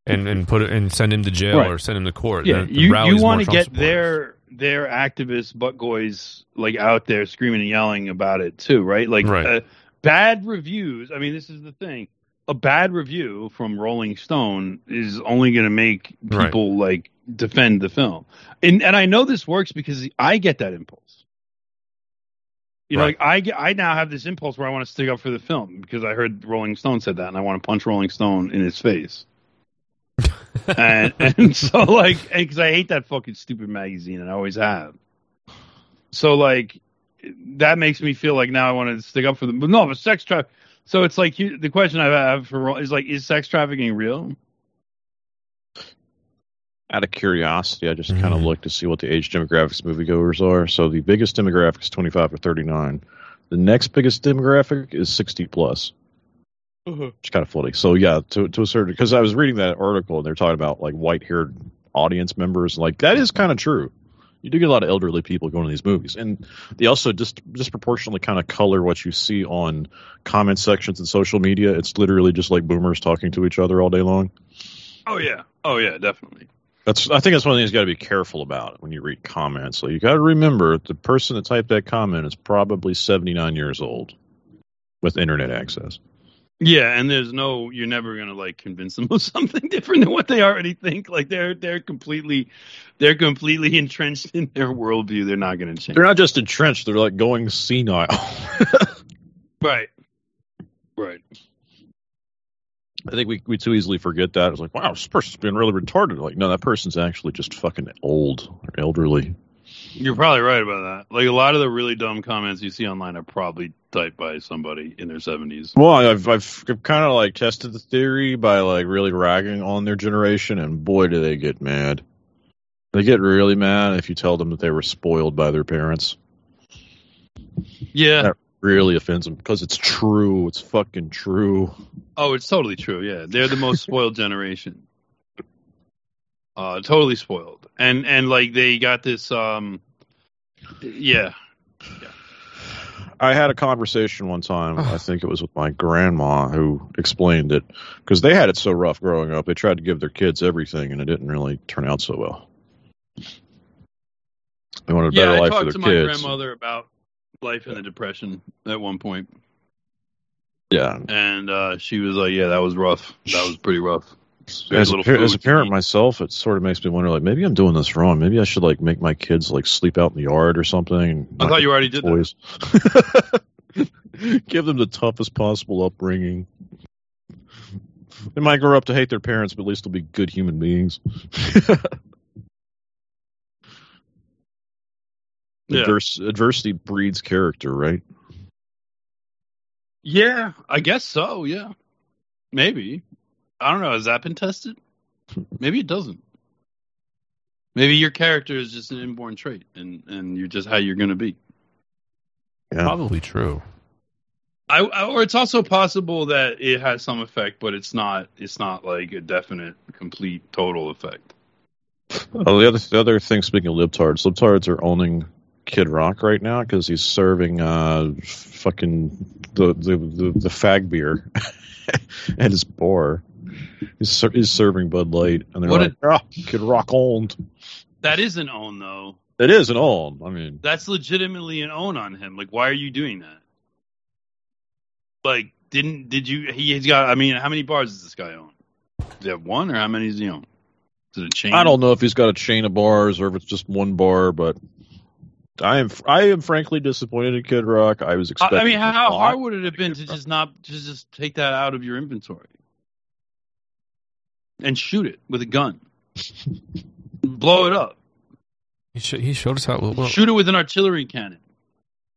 and and put it and send him to jail Right. or send him to court. Yeah, That you you want to get supporters. their their activist butt goys like out there screaming and yelling about it too, right? Like Right. Uh, bad reviews. I mean, this is the thing. A bad review from Rolling Stone is only going to make Right. people like defend the film, and and I know this works because I get that impulse. You know, like I I now have this impulse where I want to stick up for the film because I heard Rolling Stone said that, and I want to punch Rolling Stone in his face and and so like because I hate that fucking stupid magazine and I always have. So like that makes me feel like now I want to stick up for them. But no, but sex traffic. So it's like you, the question I have for is like, is sex trafficking real? out of curiosity, I just mm-hmm. kind of looked to see what the age demographics moviegoers are. So the biggest demographic is 25 to 39. The next biggest demographic is 60 plus. Uh-huh. It's kind of funny. So yeah, to to a certain because I was reading that article and they're talking about like white haired audience members. Like that is kind of true. You do get a lot of elderly people going to these movies, and they also just disproportionately kind of color what you see on comment sections and social media. It's literally just like boomers talking to each other all day long. Oh yeah, oh yeah, definitely. That's I think that's one of the things you got to be careful about when you read comments. So you got to remember the person that typed that comment is probably 79 years old with internet access. Yeah, and there's no you're never gonna like convince them of something different than what they already think. Like they're they're completely they're completely entrenched in their worldview. They're not gonna change. They're not just entrenched; they're like going senile. Right. Right. I think we we too easily forget that. It's like, wow, this person's being really retarded. Like, no, that person's actually just fucking old or elderly. You're probably right about that. Like a lot of the really dumb comments you see online are probably typed by somebody in their 70s. Well, I've I've kind of like tested the theory by like really ragging on their generation, and boy, do they get mad. They get really mad if you tell them that they were spoiled by their parents. Yeah. That really offends them because it's true. It's fucking true. Oh, it's totally true. Yeah, they're the most spoiled generation. Uh, totally spoiled, and and like they got this. Um, yeah, I had a conversation one time. I think it was with my grandma who explained it because they had it so rough growing up. They tried to give their kids everything, and it didn't really turn out so well. They wanted a yeah. better I life for talked their to my kids. grandmother about life in the depression at one point, Yeah, and uh, she was like, "Yeah, that was rough. That was pretty rough." As a, par- as a parent myself, it sort of makes me wonder, like maybe I'm doing this wrong. Maybe I should like make my kids like sleep out in the yard or something. I thought you already did that. toys. Give them the toughest possible upbringing. They might grow up to hate their parents, but at least they'll be good human beings. Yeah. Advers- adversity breeds character, right? Yeah, I guess so. Yeah, maybe. I don't know. Has that been tested? Maybe it doesn't. Maybe your character is just an inborn trait, and and you're just how you're going to be. Yeah. Probably true. I, I, or it's also possible that it has some effect, but it's not. It's not like a definite, complete, total effect. Oh, the other the other thing. Speaking of libtards, libtards are owning Kid Rock right now because he's serving uh fucking the the the, the fag beer at his bar. He's, ser- he's serving Bud Light, and they're What like, "Ah, Kid Rock owned." That isn't own though. It is an own. I mean, That's legitimately an own on him. Like, why are you doing that? Like, didn't did you? He, he's got. I mean, how many bars does this guy own? Does he have one, or how many does he own? Is it a chain? I don't know if he's got a chain of bars or if it's just one bar, but I am I am frankly disappointed in Kid Rock. I was expecting. I mean, how hard would it have been to just not to just take that out of your inventory and shoot it with a gun, blow it up, He, sh- he showed us how. Well, shoot it with an artillery cannon?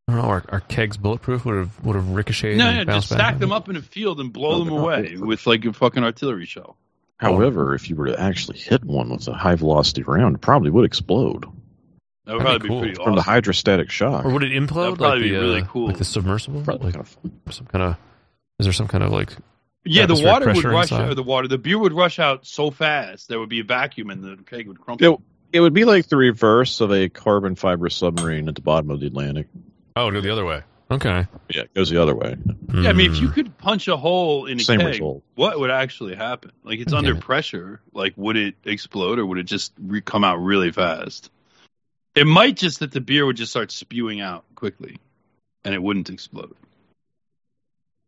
I don't know. Our, our kegs bulletproof would have would have ricocheted. No, and no, bounced just back. stack them up in a field and blow No, them away with like a fucking artillery shell. However, if you were to actually hit one with a high velocity round, it probably would explode That would That'd probably be be, cool. pretty from awesome. the hydrostatic shock. Or would it implode? That'd probably like be the, really uh, cool. Like the submersible? Probably Like kind of fun. some kind of. Is there some kind of like? Yeah, the water would rush, inside. or the water, the beer would rush out so fast there would be a vacuum and the keg would crumple. It, it would be like the reverse of a carbon fiber submarine at the bottom of the Atlantic. Oh, go the other way. Okay. Yeah, it goes the other way. Yeah, I mean, if Hmm. you could punch a hole in a Same keg, result. what would actually happen? Like, it's Okay. under pressure. Like, would it explode or would it just re- come out really fast? It might just that the beer would just start spewing out quickly, and it wouldn't explode.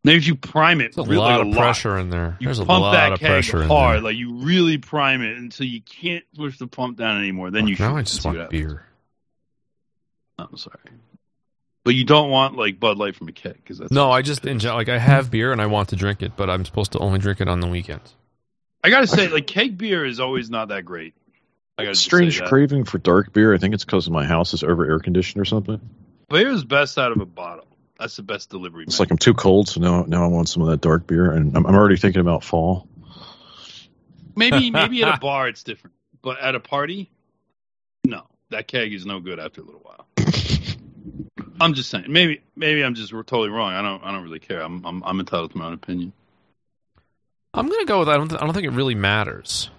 Maybe if you prime it, There's a really, lot like of pressure in there. You There's a pump lot that of keg pressure in hard, there. like you really prime it until you can't push the pump down anymore. Then you shoot now I just want beer. I'm sorry, but you don't want like Bud Light from a keg because that's No, I just enjoy. Like I have beer and I want to drink it, but I'm supposed to only drink it on the weekends. I gotta say, like keg beer is always not that great. I gotta Strange craving for dark beer. I think it's because my house is over air conditioned or something. Beer is best out of a bottle. That's the best delivery. It's like I'm too cold, so now now I want some of that dark beer, and I'm, I'm already thinking about fall. maybe maybe at a bar it's different, but at a party, no, that keg is no good after a little while. I'm just saying. Maybe maybe I'm just totally wrong. I don't I don't really care. I'm I'm, I'm entitled to my own opinion. I'm gonna go with. I don't. Th- I don't think it really matters.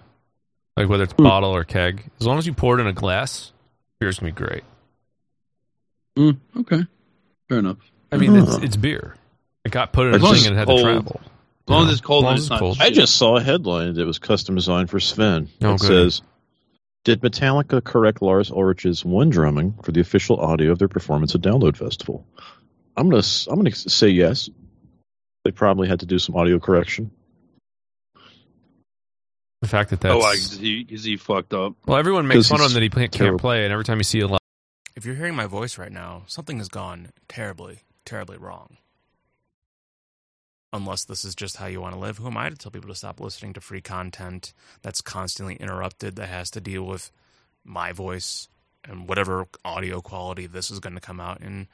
Like whether it's bottle or keg, as long as you pour it in a glass, beer's gonna be great. Mm, okay, fair enough. I mean, it's, hmm. it's beer. It got put in As a long as thing and it had it's to cold. travel. As long Yeah. as it's cold As long and as it's it's not cold. I just saw a headline that was custom designed for Sven. Oh, it good. says, "Did Metallica correct Lars Ulrich's one drumming for the official audio of their performance at Download Festival?" I'm gonna s- I'm gonna say yes. They probably had to do some audio correction. The fact that oh, that's oh, why? Because he, 'cause he fucked up. well, everyone makes 'Cause fun of him he's that he play, can't terrible. play, and every time you see a live, If you're hearing my voice right now, something has gone terribly, terribly wrong. Unless this is just how you want to live, who am I to tell people to stop listening to free content that's constantly interrupted, that has to deal with my voice and whatever audio quality this is going to come out in?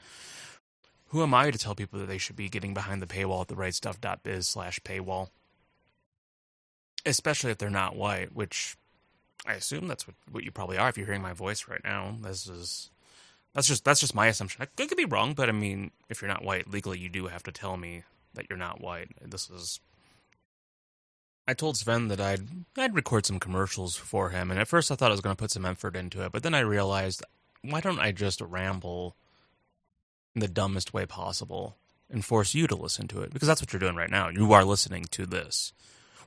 Who am I to tell people that they should be getting behind the paywall at the therightstuff.biz slash paywall? Especially if they're not white, which I assume that's what, what you probably are if you're hearing my voice right now. This is that's just that's just my assumption. I, I could be wrong, but I mean, if you're not white legally, you do have to tell me that you're not white. This is. I told Sven that I'd I'd record some commercials for him, and at first I thought I was going to put some effort into it, but then I realized, why don't I just ramble in the dumbest way possible and force you to listen to it? Because that's what you're doing right now. You are listening to this.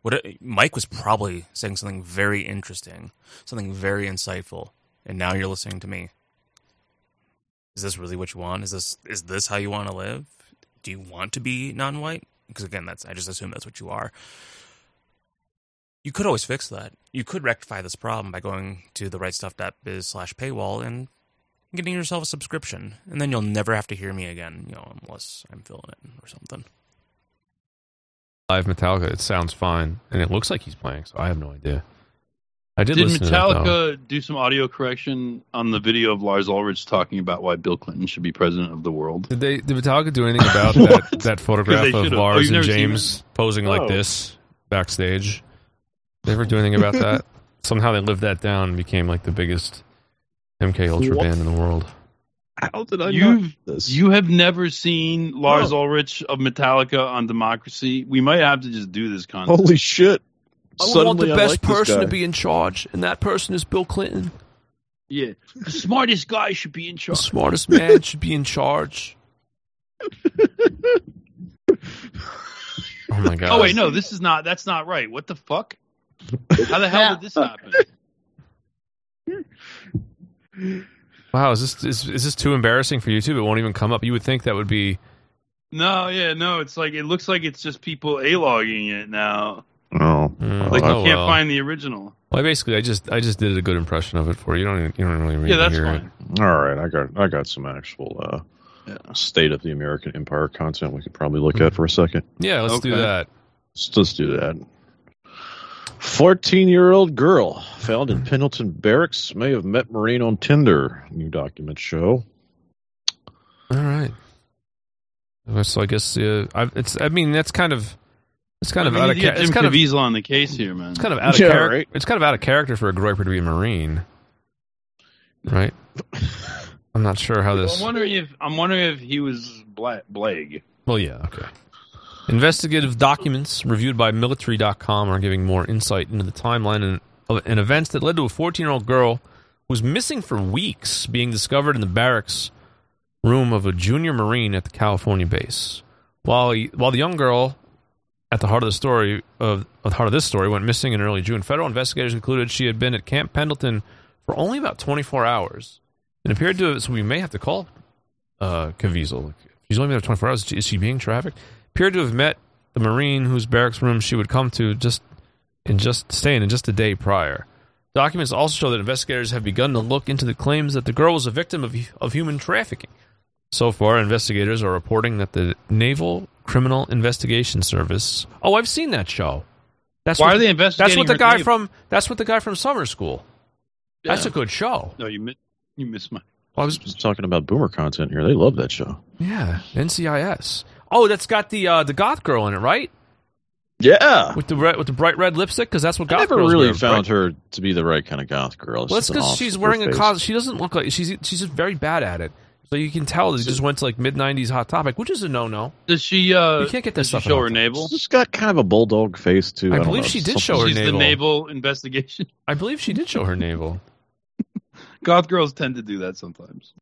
What it, Mike was probably saying something very interesting, something very insightful, and now you're listening to me. Is this really what you want? Is this is this how you want to live? Do you want to be non-white? Because again, that's I just assume that's what you are. You could always fix that. You could rectify this problem by going to the rightstuff.biz slash paywall and getting yourself a subscription, and then you'll never have to hear me again. You know, unless I'm filling it or something. live Metallica, it sounds fine, and it looks like he's playing. So I have no idea. I did, Did listen to that. Metallica do some audio correction on the video of Lars Ulrich talking about why Bill Clinton should be president of the world? Did they? Did Metallica do anything about that? That photograph of should've. Oh, Lars and James posing like Oh. this backstage? They ever do anything about that? Somehow they lived that down and became like the biggest MK Ultra What? band in the world. How did I You've- this? You have never seen Lars No. Ulrich of Metallica on Democracy. We might have to just do this content. Holy shit! I Suddenly want the best like person to be in charge, and that person is Bill Clinton. Yeah, the smartest guy should be in charge. The smartest man should be in charge. Oh my god! Oh wait, no, this is not. That's not right. What the fuck? How the hell did this happen? Wow, is this is, is this too embarrassing for YouTube? It won't even come up. You would think that would be. No, yeah, no. It's like it looks like it's just people a logging it now. Oh, Mm, Like oh, you can't well. find the original. Well, basically, I just I just did a good impression of it for you. You don't even, you don't really need Yeah, to that's hear fine. all right. I got I got some actual uh, Yeah. state of the American Empire content we could probably look at for a second. Yeah, let's do that. Let's, let's do that. 14 year old girl found in Pendleton Barracks may have met Marine on Tinder. New documents show. All right. So I guess uh, I, it's. I mean, that's kind of. It's kind I of mean, out of. Ca- it's Jim kind of. Caviezel on the case here, man. It's kind of out of Yeah, character. right. It's kind of out of character for a groyper to be a marine, right? I'm not sure how this. I'm wondering if I'm wondering if he was Bla- Blag. Well, yeah, okay. Investigative documents reviewed by military.com are giving more insight into the timeline and, of, and events that led to a 14 year old girl who was missing for weeks being discovered in the barracks room of a junior Marine at the California base. While, he, while the young girl at the heart of the story of, the heart of this story went missing in early June, federal investigators concluded she had been at Camp Pendleton for only about 24 hours and appeared to. So we may have to call uh, Caviezel. She's only been there 24 hours. Is she being trafficked? Appeared to have met the Marine whose barracks room she would come to just in just staying in just a day prior. Documents also show that investigators have begun to look into the claims that the girl was a victim of, of human trafficking. So far, investigators are reporting that the Naval Criminal Investigation Service. Oh, I've seen that show. That's Why what, are they investigating? That's what the guy name? from. That's what the guy from summer school. That's a good show. No, you mi- you missed my. Well, I was Just talking about boomer content here. They love that show. yeah, NCIS. Oh, that's got the uh, the goth girl in it, right? Yeah. With the red, with the bright red lipstick, because that's what I never girls really wear, found bright- her to be the right kind of goth girl. Well, that's because she's her wearing a face. cos. She doesn't look like she's she's just very bad at it. So you can tell that it just went to like mid '90s hot topic, which is a no no. Does she? uh You can't get this stuff show her navel. She's got kind of a bulldog face too. I don't believe know, she did show her She's navel. the naval investigation. I believe she did show her navel. Goth girls tend to do that sometimes.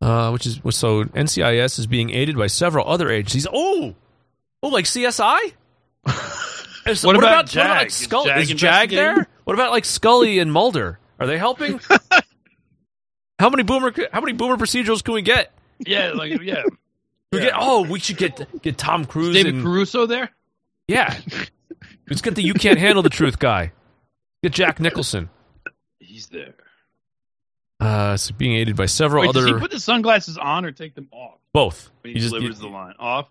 Uh, which is so NCIS is being aided by several other agencies. Oh, oh, like CSI. Is- What about what Jag? like Is Scully? Jag Is Jag there? What about like Scully and Mulder? Are they helping? How many boomer? How many boomer procedurals can we get? Yeah, like yeah. We get oh, we should get get Tom Cruise David and Caruso there. yeah. Let's get the you can't handle the truth guy. Get Jack Nicholson. He's there. Uh, it's being aided by several Wait, does he put the sunglasses on or take them off both. when He he, just- delivers he- the line? Off.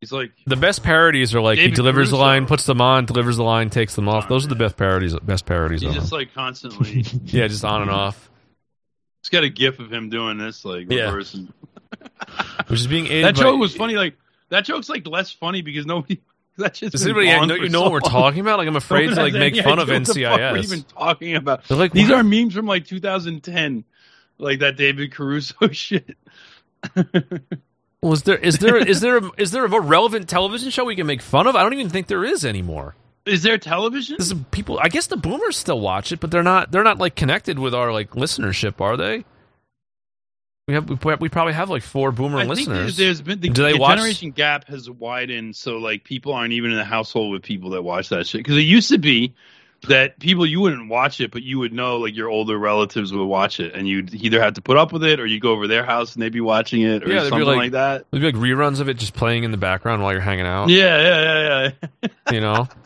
He's like, The best parodies are like he David delivers the line, puts them on, delivers the line, takes them off. Oh, Those are the best parodies. Best parodies he's just them. like constantly. Yeah, just on and off. It's got a gif of him doing this, like Yeah. reversing. Which is being. That by, joke was funny. Like that joke's like less funny because nobody. That just Does anybody know, you know so what we're talking about? Like I'm afraid to like make fun of idea what the fuck We're NCIS. even talking about. They're like, These what? are memes from like 2010, like that David Caruso shit. Well, is there is there is there a, is there a relevant television show we can make fun of? I don't even think there is anymore. Is there television? Is people. I guess the boomers still watch it, but they're not. They're not like connected with our like listenership, are they? We have we, we probably have like four boomer I listeners. there's, been the, Do they the watch- generation gap has widened, so like people aren't even in the household with people that watch that shit. Because it used to be that people you wouldn't watch it, but you would know like your older relatives would watch it, and you'd either have to put up with it or you go over their house and they'd be watching it or Yeah, something like- like, that. There'd be like reruns of it just playing in the background while you're hanging out. Yeah, yeah, yeah, yeah. You know.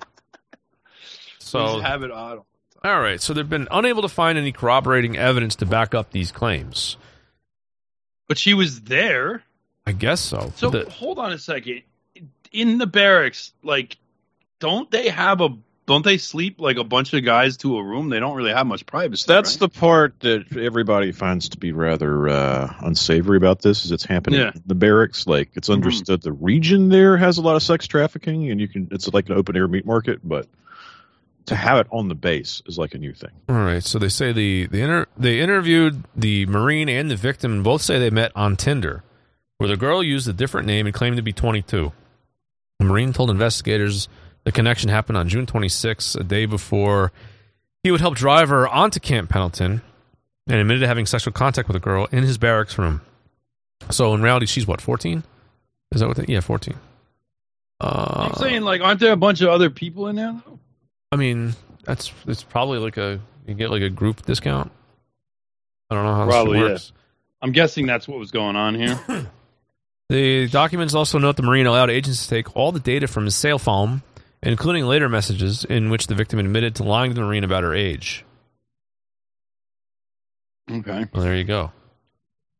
So So have it on. All right, so they've been unable to find any corroborating evidence to back up these claims. But she was there. I guess so. So The- hold on a second. In the barracks, like, don't they have a? Don't they sleep like a bunch of guys to a room? They don't really have much privacy. That's right? the part that everybody finds to be rather uh, unsavory about this. Is it's happening Yeah. Mm-hmm. in the barracks. Like it's understood the region there has a lot of sex trafficking, and you can it's like an open air meat market. But to have it on the base is like a new thing. All right, so they say the the inter- they interviewed the marine and the victim, and both say they met on Tinder, where the girl used a different name and claimed to be 22. The marine told investigators the connection happened on June 26, a day before he would help drive her onto Camp Pendleton, and admitted to having sexual contact with a girl in his barracks room. So in reality, she's what 14? Is that what? They, yeah, 14. Uh, I'm saying, like, aren't there a bunch of other people in there? I mean, that's it's probably like a you get like a group discount. I don't know how Probably, this yeah. works. I'm guessing that's what was going on here. The documents also note the Marine allowed agents to take all the data from his cell phone, including later messages in which the victim admitted to lying to the Marine about her age. okay. Well, there you go.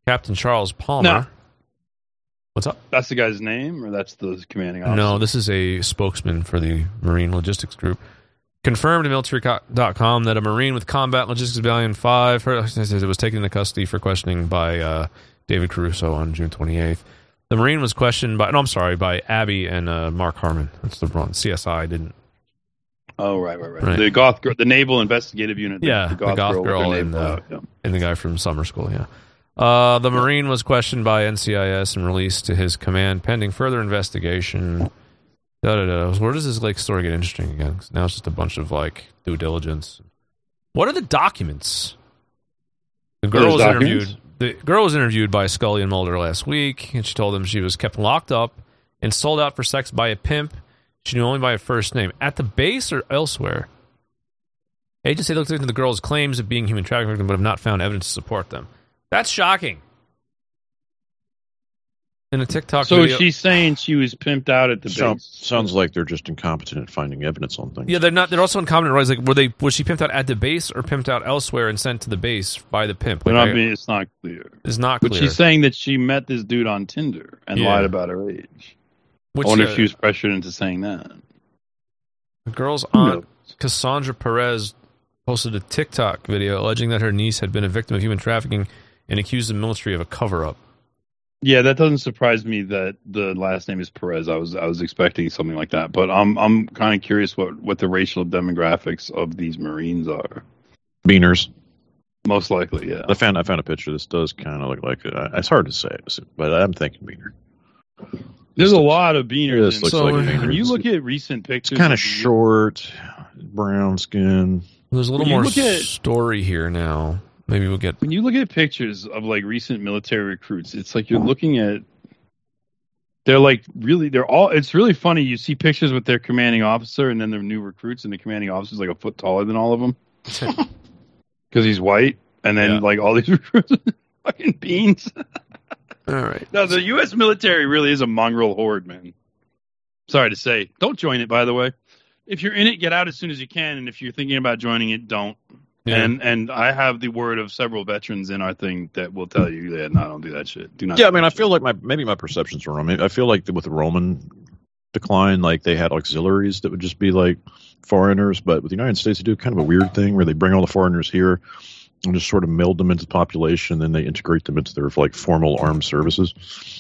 Captain Charles Palmer. What's up? That's the guy's name, or that's the commanding officer? No, this is a spokesman for the Marine Logistics Group. Confirmed to military.com that a Marine with Combat Logistics Battalion 5 her- was taken into custody for questioning by uh, David Caruso on June 28th. The Marine was questioned by, no, I'm sorry, by Abby and uh, Mark Harmon. That's the wrong. CSI didn't. Oh, right, right, right. Right. The Goth, girl, the Naval Investigative Unit. The, Yeah, the the Goth, Goth girl, girl and, uh, yeah. and the guy from summer school, yeah. Uh, the Marine was questioned by NCIS and released to his command pending further investigation. Da, da, da. Where does this like story get interesting again? 'Cause now it's just a bunch of like due diligence. What are the documents? The girl There's was documents? interviewed. The girl was interviewed by Scully and Mulder last week, and she told them she was kept locked up and sold out for sex by a pimp. She knew only by a first name at the base or elsewhere. Agents say looked into the girl's claims of being human trafficking but have not found evidence to support them. That's shocking. In a TikTok So video, she's saying she was pimped out at the Sound, base. sounds like they're just incompetent at finding evidence on things. yeah, they're not. They're also incompetent. Right? Like, were they? Was she pimped out at the base or pimped out elsewhere and sent to the base by the pimp? Like, not I- being, it's not clear. it's not Clear. But she's saying that she met this dude on Tinder and Yeah. lied about her age. Which, I wonder uh, if she was pressured into saying that. The girl's aunt. Cassandra Perez, posted a TikTok video alleging that her niece had been a victim of human trafficking and accused the military of a cover up. Yeah, that doesn't surprise me that the last name is Perez. I was I was expecting something like that, but I'm I'm kind of curious what what the racial demographics of these Marines are. Beaners. Most likely, yeah. I found I found a picture. This does kind of look like uh, it's hard to say, but I'm thinking beaner. There's a lot of beaners. This in- looks So, like a when you look at recent pictures, it's kind of of short, brown skin. There's a little When more look at- story here now. Maybe we'll get. When you look at pictures of like recent military recruits, it's like you're looking at. They're like really, they're all. It's really funny. You see pictures with their commanding officer, and then their new recruits, and the commanding officer's like a foot taller than all of them because he's white, and then Yeah. like all these recruits, are fucking beans. All right. No, the U.S. military really is a mongrel horde, man. Sorry to say. Don't join it, by the way. If you're in it, get out as soon as you can. And if you're thinking about joining it, don't. Yeah. And and I have the word of several veterans in our thing that will tell you that no, don't do that shit. Do not. Yeah, I mean, I shit. feel like my maybe my perceptions are wrong. I, I feel like with the Roman decline, like they had auxiliaries that would just be like foreigners, but with the United States, they do kind of a weird thing where they bring all the foreigners here and just sort of meld them into the population, then they integrate them into their like formal armed services.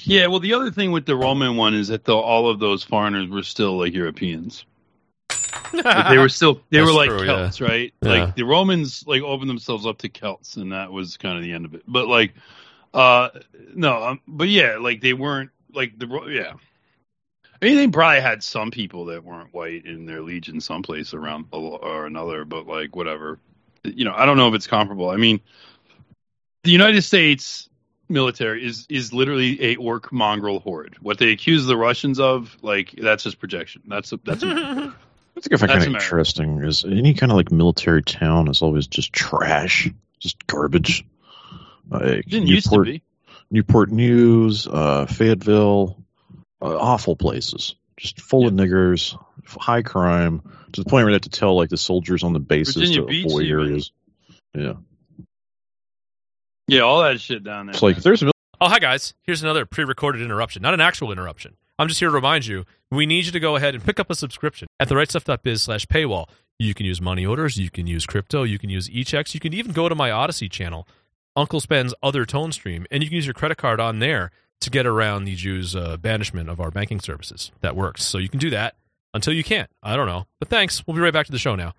Yeah. Well, the other thing with the Roman one is that the, all of those foreigners were still like Europeans. Like, they were still they That's were like true, yeah. Celts, right? Yeah. Like the Romans like opened themselves up to Celts, and that was kind of the end of it. But like, uh, no, um, but yeah, like they weren't like the yeah. I mean, they probably had some people that weren't white in their legion someplace around or another, but like whatever. You know, I don't know if it's comparable. I mean, the United States military is is literally a orc mongrel horde. What they accuse the Russians of, like that's just projection. That's a, that's a, I think I find kind of interesting is any kind of like military town is always just trash, just garbage. Like didn't used to Newport, be. Newport News, uh, Fayetteville, uh, awful places, just full of niggers, high crime, to the point where they have to tell like the soldiers on the bases Virginia to Beach avoid even. areas. Yeah, Yeah, all that shit down there. it's like if there's a Oh, hi guys. Here's another pre-recorded interruption, not an actual interruption. I'm just here to remind you, we need you to go ahead and pick up a subscription at the therightstuff.biz slash paywall. You can use money orders, you can use crypto, you can use e-checks, you can even go to my Odysee channel, Uncle Sven's other tone stream, and you can use your credit card on there to get around the Jews' uh, banishment of our banking services. That works. So you can do that until you can't. I don't know. But thanks. We'll be right back to the show now.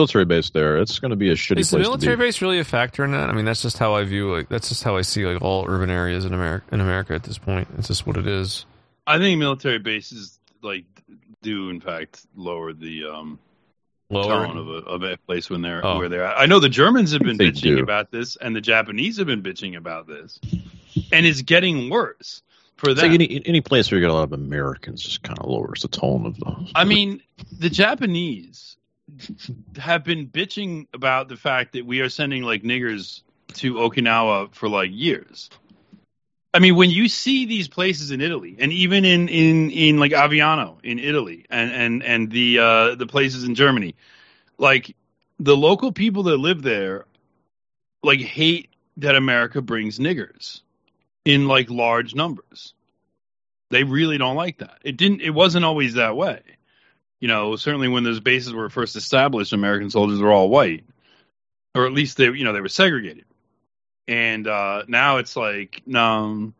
military base there, it's going to be a shitty Is the place military to be. base really a factor in that? I mean, that's just how I view like that's just how I see like all urban areas in America in America at this point. It's just what it is. I think military bases like do in fact lower the um Lower. tone of a of a place when they're Oh. where they're at. I know the Germans have been bitching do. about this, and the Japanese have been bitching about this, and it's getting worse for It's them. like any any place where you got a lot of Americans just kind of lowers the tone of the. I mean, the Japanese have been bitching about the fact that we are sending like niggers to Okinawa for like years. I mean, when you see these places in Italy, and even in in in like Aviano in Italy, and and and the uh, the places in Germany, like the local people that live there, like hate that America brings niggers in like large numbers. They really don't like that. It didn't. It wasn't always that way. You know, certainly when those bases were first established, American soldiers were all white, or at least they, you know, they were segregated. And uh, now it's like, no,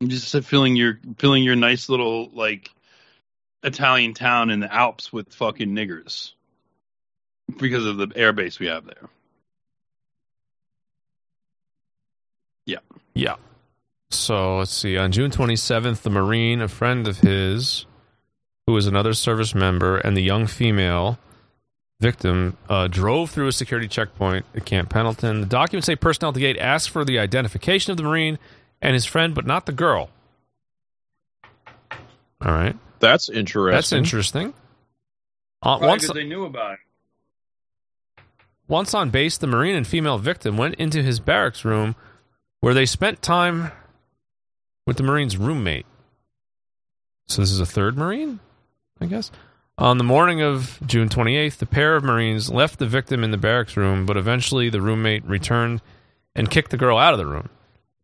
I'm just filling your filling your nice little like Italian town in the Alps with fucking niggers because of the air base we have there. Yeah. Yeah. So let's see. On June 27th, the Marine, a friend of his, who was another service member, and the young female victim uh, drove through a security checkpoint at Camp Pendleton. The documents say personnel at the gate asked for the identification of the Marine and his friend, but not the girl. All right. That's interesting. That's interesting. Uh, Probably once, 'cause they knew about it. once on base, the Marine and female victim went into his barracks room where they spent time with the Marine's roommate. So this is a third Marine, I guess. On the morning of June 28th, the pair of Marines left the victim in the barracks room, but eventually the roommate returned and kicked the girl out of the room.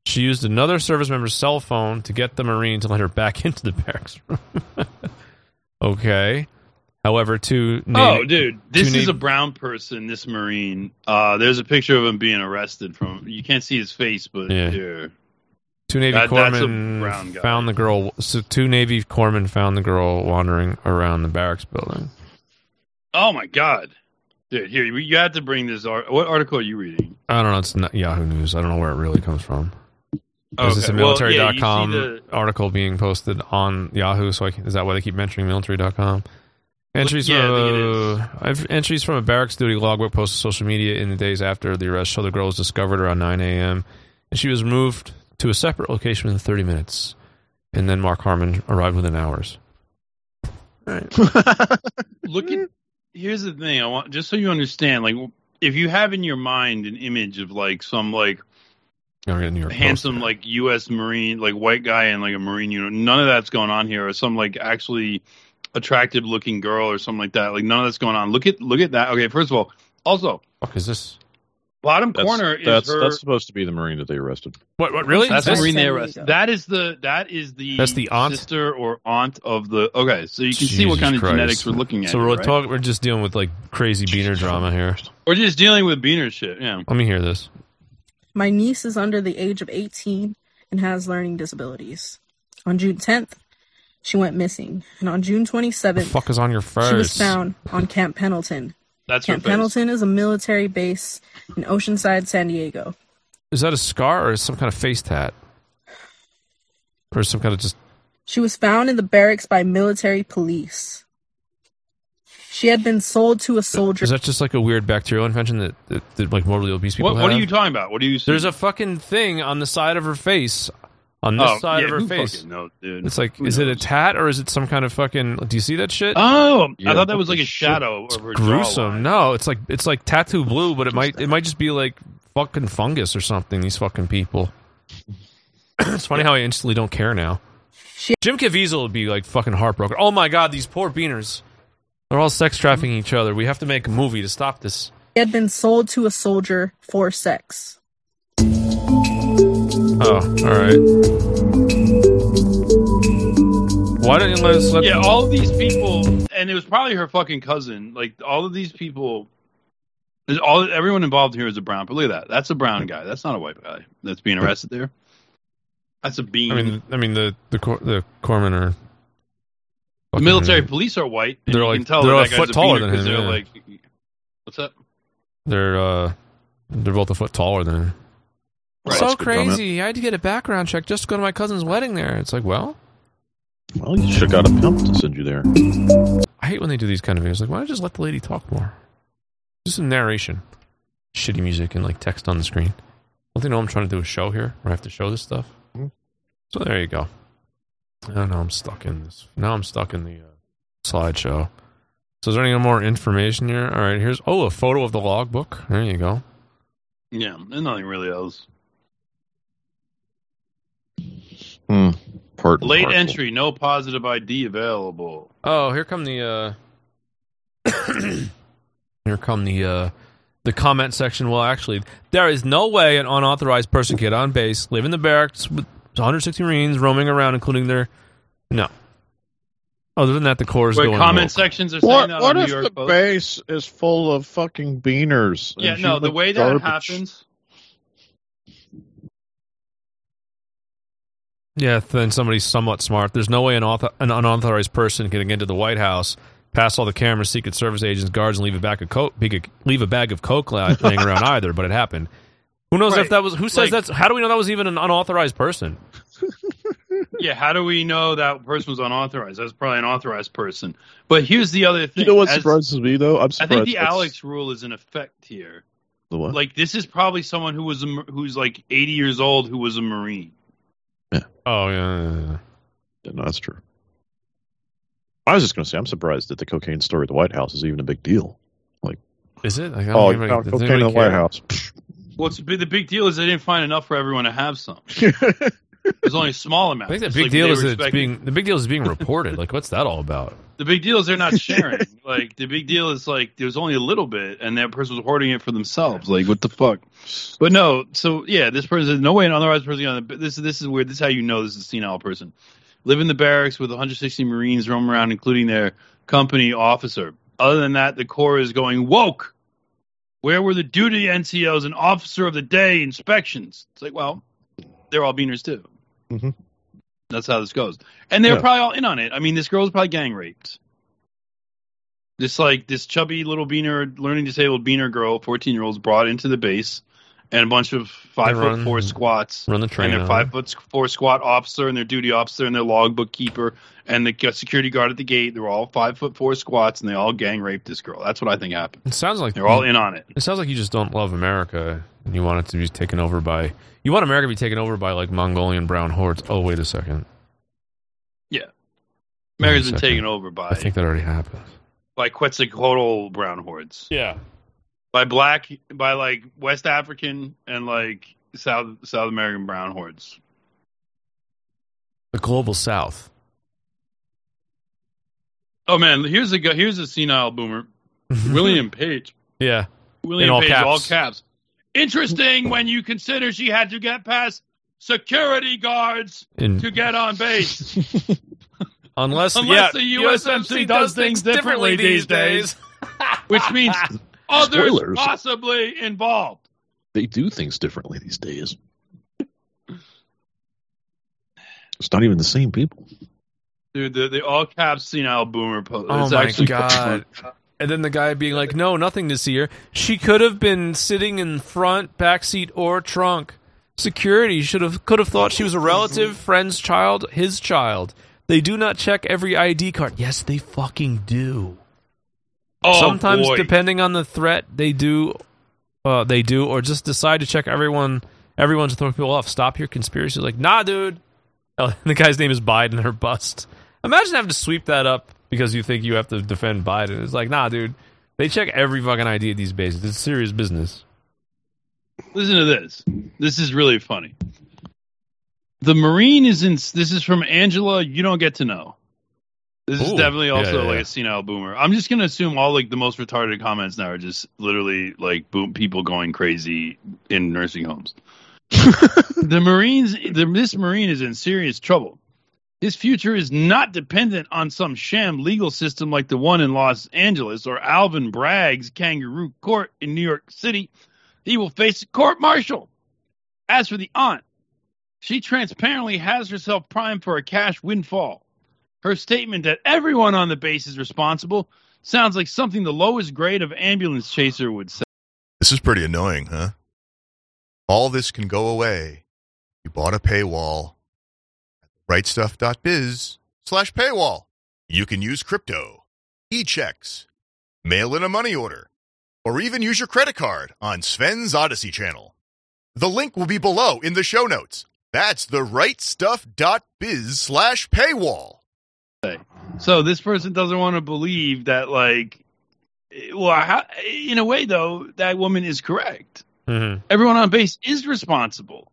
She used another service member's cell phone to get the Marine to let her back into the barracks room. okay. However, two Oh, oh, dude, this two is a brown person. This Marine. Uh, there's a picture of him being arrested from. You can't see his face, but Yeah. here. Two Navy That- corpsmen found the girl. So two Navy corpsmen found the girl wandering around the barracks building. Oh my god, dude! Here, you you have to bring this. Art- what article are you reading? I don't know. It's not Yahoo News. I don't know where it really comes from. Okay, Is this a well, yeah, military.com you see the- article being posted on Yahoo? So I can, is that why they keep mentioning military.com? Entries Yeah, from think uh, entries from a barracks duty logbook posted to social media in the days after the arrest show the girl was discovered around 9 a.m. and she was moved to a separate location within 30 minutes. And then Mark Harmon arrived within hours. Look at. Here's the thing. I want just so you understand. Like, if you have in your mind an image of like some like I'll get New York Post. handsome like U.S. Marine, like white guy in like a Marine unit. None of that's going on here, or some like actually attractive looking girl or something like that. Like none of that's going on. Look at look at that. Okay, first of all, also fuck is this? Bottom That's, corner is that's, her. that's supposed to be the Marine that they arrested. What? What? Really? that's This- the Marine they arrested. That is the that is the That's the aunt? sister or aunt of the. Okay, so you can see what Jesus kind of Christ. genetics we're looking at. So we're here, right? talking. We're just dealing with like crazy beaner drama here. We're just dealing with Beaner shit. Yeah. Let me hear this. My niece is under the age of 18 and has learning disabilities. On June 10th, she went missing, and on June 27th, fuck is on your face? she was found on Camp Pendleton. That's her Camp face. Pendleton is a military base in Oceanside, San Diego. Is that a scar or is some kind of face tat? Or some kind of just She was found in the barracks by military police. She had been sold to a soldier. is that just like a weird bacterial infection that, that, that like morbidly obese people What, what are you talking about? What are you? Saying? There's a fucking thing on the side of her face, on this oh, side yeah, of her face. fucking knows, dude? It's like, Who is it a tat or is it some kind of fucking? Do you see that shit? Oh, Yeah, I thought that was like a shit? shadow of her Gruesome. No, it's like it's like tattoo blue, but it might it might just be like fucking fungus or something. These fucking people. it's funny how I instantly don't care now. She- Jim Caviezel would be like fucking heartbroken. Oh my god, these poor beaners. They're all sex trafficking each other. We have to make a movie to stop this. She had been sold to a soldier for sex. Oh, all right. Why don't you let us let Yeah, all of these people, and it was probably her fucking cousin. Like all of these people, all everyone involved here is a brown. But look at that. That's a brown guy. That's not a white guy that's being arrested there. That's a bean. I mean, I mean the the cor- the corpsmen are the fucking- military police are white. And They're you like- can tell they're that, a that foot guy's taller a than beaner 'cause him, They're yeah. like, what's up? They're uh they're both a foot taller than him. Well, so that's comment. crazy! I had to get a background check just to go to my cousin's wedding. There, it's like, well, Well, you should have got a pimp to send you there. I hate when they do these kind of videos. Like, why don't you just let the lady talk more? Just some narration, shitty music, and like text on the screen. Don't they know I'm trying to do a show here where I have to show this stuff? So there you go. I don't know. I'm stuck in this. Now I'm stuck in the uh, slideshow. So is there any more information here? All right, here's oh a photo of the logbook. There you go. Yeah, and nothing really else. Hmm. Part Late parcel. entry, no positive ID available. Oh, here come the uh here come the uh the comment section. Well, actually, there is no way an unauthorized person can get on base, live in the barracks with 160 Marines roaming around, including their no. Other than that, the core is Where going comment woke. sections are saying What, that what on if York the Post. base is full of fucking beaners? Yeah, no, the way that garbage? happens. Yeah, then somebody's somewhat smart. There's no way an, author- an unauthorized person can get into the White House, pass all the cameras, Secret Service agents, guards, and leave a bag of coke, leave a bag of coke li- laying around either. But it happened. Who knows Right. if that was? Who says Like- that's? How do we know that was even an unauthorized person? Yeah, how do we know that person was unauthorized? That's probably an authorized person. But here's the other thing. You know what As- surprises me though? I'm surprised. I think the that's- Alex rule is in effect here. The what? Like this is probably someone who was a, who's like 80 years old who was a Marine. Oh yeah, yeah, yeah. Yeah, no, that's true. I was just going to say, I'm surprised that the cocaine story at the White House is even a big deal. Like, is it? Like, I don't Oh, you anybody- cocaine in the anybody White? House. What's the big, the big deal is they didn't find enough for everyone to have some. There's only a small amount. I think the big like deal is it's being the big deal is being reported. like, what's that all about? The big deal is they're not sharing. like the big deal is like there's only a little bit, and that person was hoarding it for themselves. Like what the fuck? But no. So yeah, this person says no way an unauthorized person. On the, this this is weird. This is how you know this is a senile person. Live in the barracks with 160 Marines roam around, including their company officer. Other than that, the Corps is going woke. Where were the duty NCOs and officer of the day inspections? It's like, well, they're all beaners too. Mhm. That's how this goes. And they're Yeah. probably all in on it. I mean, this girl was probably gang raped. This like this chubby little beaner, learning disabled beaner girl, fourteen year olds brought into the base, and a bunch of five They foot run- four squats, Run the train. and their five foot four squat officer, and their duty officer, and their logbook keeper, and the security guard at the gate. They're all five foot four squats, and they all gang raped this girl. That's what I think happened. It sounds like They're all in on it. It sounds like you just don't love America and you want it to be taken over by you want America to be taken over by like Mongolian brown hordes. Oh wait a second. Yeah, America's been second. taken over by I think that already happened. by Quetzalcoatl brown hordes. Yeah. By black by like West African and like South South American brown hordes. The global south. Oh man, here's a here's a senile boomer, William Page. Yeah. William In all Page, caps. all caps. Interesting when you consider she had to get past security guards In, to get on base. unless Unless yeah, the USMC does things differently these days. Which means others Spoilers. possibly involved. They do things differently these days. It's not even the same people. Dude, the, the all caps senile boomer post. Oh it's my actually God. And then the guy being like, "No, nothing to see her. She could have been sitting in front, back seat, or trunk. Security should have could have thought she was a relative, mm-hmm. friend's child, his child. They do not check every ID card. Yes, they fucking do. Oh, Sometimes, boy. depending on the threat, they do, uh, they do, or just decide to check everyone, Everyone's throwing people off. Stop your conspiracy. Like, nah, dude. Oh, the guy's name is Biden or bust. Imagine having to sweep that up because you think you have to defend Biden. It's like, nah, dude. They check every fucking ID at these bases. It's serious business. Listen to this. This is really funny. The Marine is in. This is from Angela. You don't get to know. This is Ooh. definitely Yeah, also yeah, like a senile boomer. I'm just gonna assume all like the most retarded comments now are just literally like boom people going crazy in nursing homes. the Marines, the, this Marine is in serious trouble. His future is not dependent on some sham legal system like the one in Los Angeles or Alvin Bragg's kangaroo court in New York City. He will face a court martial. As for the aunt, she transparently has herself primed for a cash windfall. Her statement that everyone on the base is responsible sounds like something the lowest grade of ambulance chaser would say. This is pretty annoying, huh? All this can go away. You bought a paywall at rightstuff.biz slash paywall. You can use crypto, e-checks, mail in a money order, or even use your credit card on Sven's Odysee channel. The link will be below in the show notes. That's the rightstuff.biz slash paywall. So this person doesn't want to believe that, like, well, how, in a way, though, that woman is correct. Mhm. Everyone on base is responsible.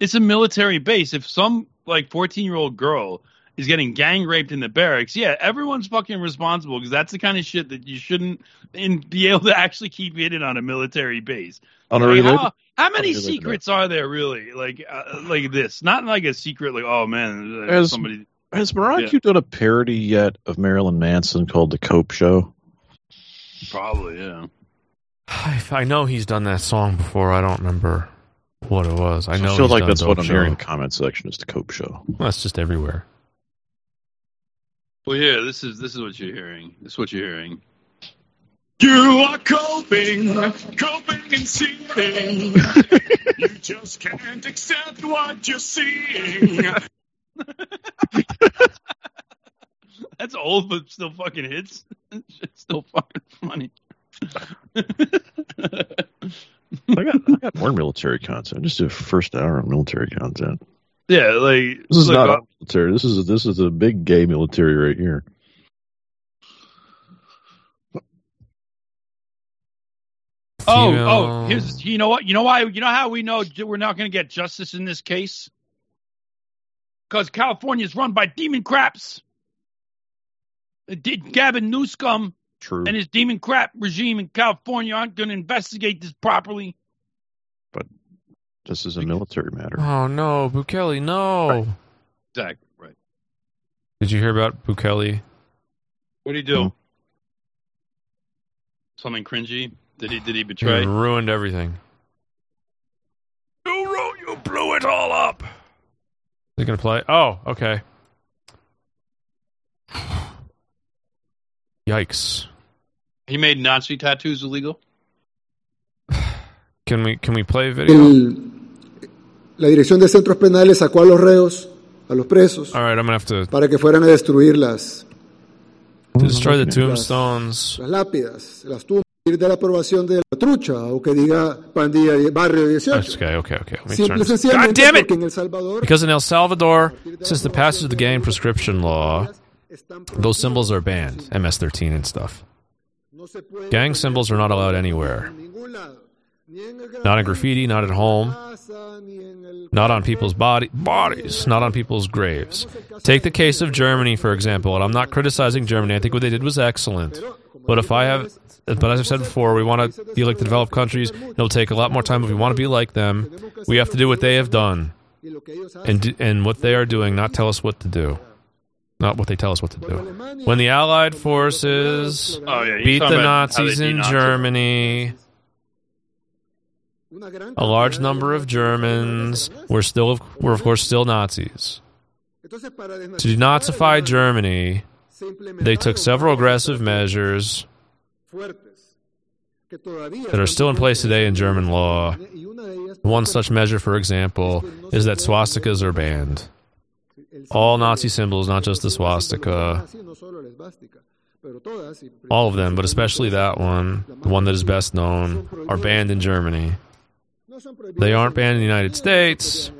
It's a military base. If some like 14 year old girl is getting gang raped in the barracks, yeah, everyone's fucking responsible because that's the kind of shit that you shouldn't in, be able to actually keep hidden on a military base. On a Like, how, how many Unrelated secrets are there really? Like uh, like this, not like a secret. Like oh man, uh, Has- somebody. Has Morocco Yeah. done a parody yet of Marilyn Manson called The Cope Show? Probably yeah. I, I know he's done that song before. I don't remember what it was. I know. I feel he's like done that's what Dope I'm Show. hearing in the comment section is The Cope Show. Well, that's just everywhere. Well, yeah, this is this is what you're hearing. This is what you're hearing. You are coping, coping and seething. you just can't accept what you're seeing. That's old, but still fucking hits. It's still fucking funny. I got, I got more military content. Just do a first hour on military content. yeah, like This is look, not uh, military. This is this is a big gay military right here. Oh, Female- oh, here's you know what? You know why? You know how we know we're not going to get justice in this case? Because California is run by demon craps. Gavin Newscomb True. and his demon crap regime in California aren't going to investigate this properly. But this is a military matter. Oh no, Bukele, no. Exactly right. Did you hear about Bukele? What did he do? Hmm. Something cringy? Did he? Did he He betray? ruined everything. You wrote. You blew it all up. Is he gonna play? Oh, okay. Yikes. He made Nazi tattoos illegal. Can we can we play a video? El- la Dirección de Centros Penales sacó a los reos, a los presos, All right, I'm gonna have to, para que fueran a destruir las, to destroy the tombstones. las lápidas, las tumbas, ir de la aprobación de la trucha o que diga pandilla barrio 18. Okay, okay, okay. Let me turn Simple y this. sencillamente God damn it! porque en El Salvador Because in El Salvador, since the passage of the gang prescription law, those symbols are banned, MS-13 and stuff. no se puede Gang symbols are not allowed anywhere. en ningún lado, ni en el Not in graffiti, not at home, casa, ni en el not on people's body bodies, not on people's graves. Take the case of Germany, for example, and I'm not criticizing Germany. I think what they did was excellent. But if I have, but as I've said before, we want to be like the developed countries. It'll take a lot more time if we want to be like them. We have to do what they have done, y lo que ellos hacen. and do- and what they are doing, not tell us what to do, not what they tell us what to do. When the Allied forces Oh yeah, beat the about how they Nazis in denazi- Germany, a large number of Germans were still were of course still Nazis. To denazify Germany, they took several aggressive measures fuertes que todavía that are still in place today in German law. y una de ellas, One such measure, for example, is that swastikas are banned. All Nazi symbols, not just the swastika, nazi, no solo la esvástica, pero todas, y all of them, but especially that one, the one that is best known, are banned in Germany. No son prohibidas They aren't banned in the United States,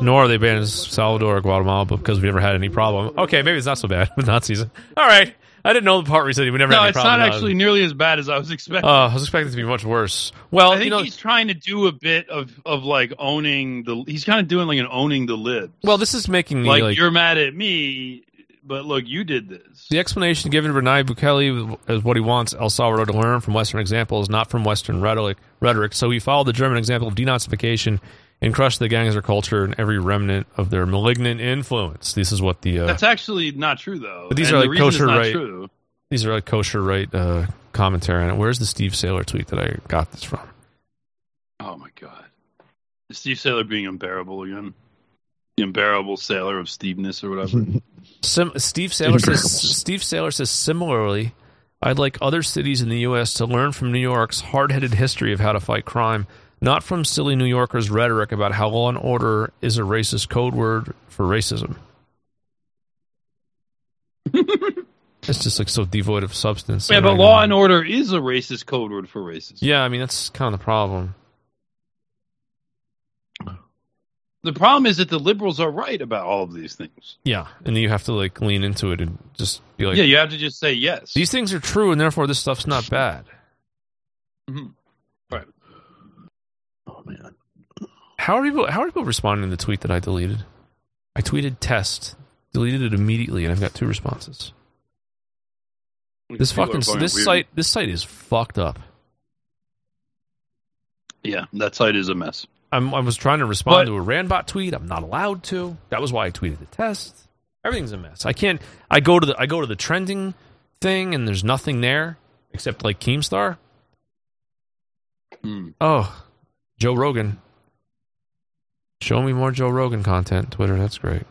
nor are they banned in Salvador or Guatemala because we never had any problem. Okay, maybe it's not so bad with Nazis. All right. I didn't know the part where he said we never No, had any it's problem. not actually nearly as bad as I was expecting. Uh, I was expecting it to be much worse. Well, I think you know, he's trying to do a bit of of like owning the. He's kind of doing like an owning the libs. well, this is making me like, like, you're mad at me, but look, you did this. the explanation given to Nayib Bukele is what he wants El Salvador to learn from Western examples, not from Western rhetoric. Rhetoric. So he followed the German example of denazification and crushed the gangster culture and every remnant of their malignant influence. This is what the uh, That's actually not true though. But these And are like it's kosher right- True. these are like kosher right uh, commentary on it. Where's the Steve Sailer tweet that I got this from? Oh my god, Is Steve Sailer being unbearable again. The unbearable sailor of Steveness or whatever. Sim- Steve Sailer says. Steve Sailer says similarly. I'd like other cities in the U.S. to learn from New York's hard-headed history of how to fight crime, not from silly New Yorkers' rhetoric about how law and order is a racist code word for racism. it's just like so devoid of substance. yeah, but law and order is a racist code word for racism. Yeah, I mean that's kind of the problem. The problem is that the liberals are right about all of these things. Yeah, and then you have to like lean into it and just be like, yeah, you have to just say yes. these things are true, and therefore this stuff's not bad. Mhm. Right. Oh man. How are people? How are people responding to the tweet that I deleted? I tweeted test, deleted it immediately, and I've got two responses. This People fucking this weird. site this site is fucked up. Yeah, that site is a mess. I'm, I was trying to respond But- to a Randbot tweet. I'm not allowed to. That was why I tweeted the test. Everything's a mess. I can't. I go to the I go to the trending thing, and there's nothing there except like Keemstar. Hmm. Oh, Joe Rogan. Show me more Joe Rogan content. Twitter. That's great.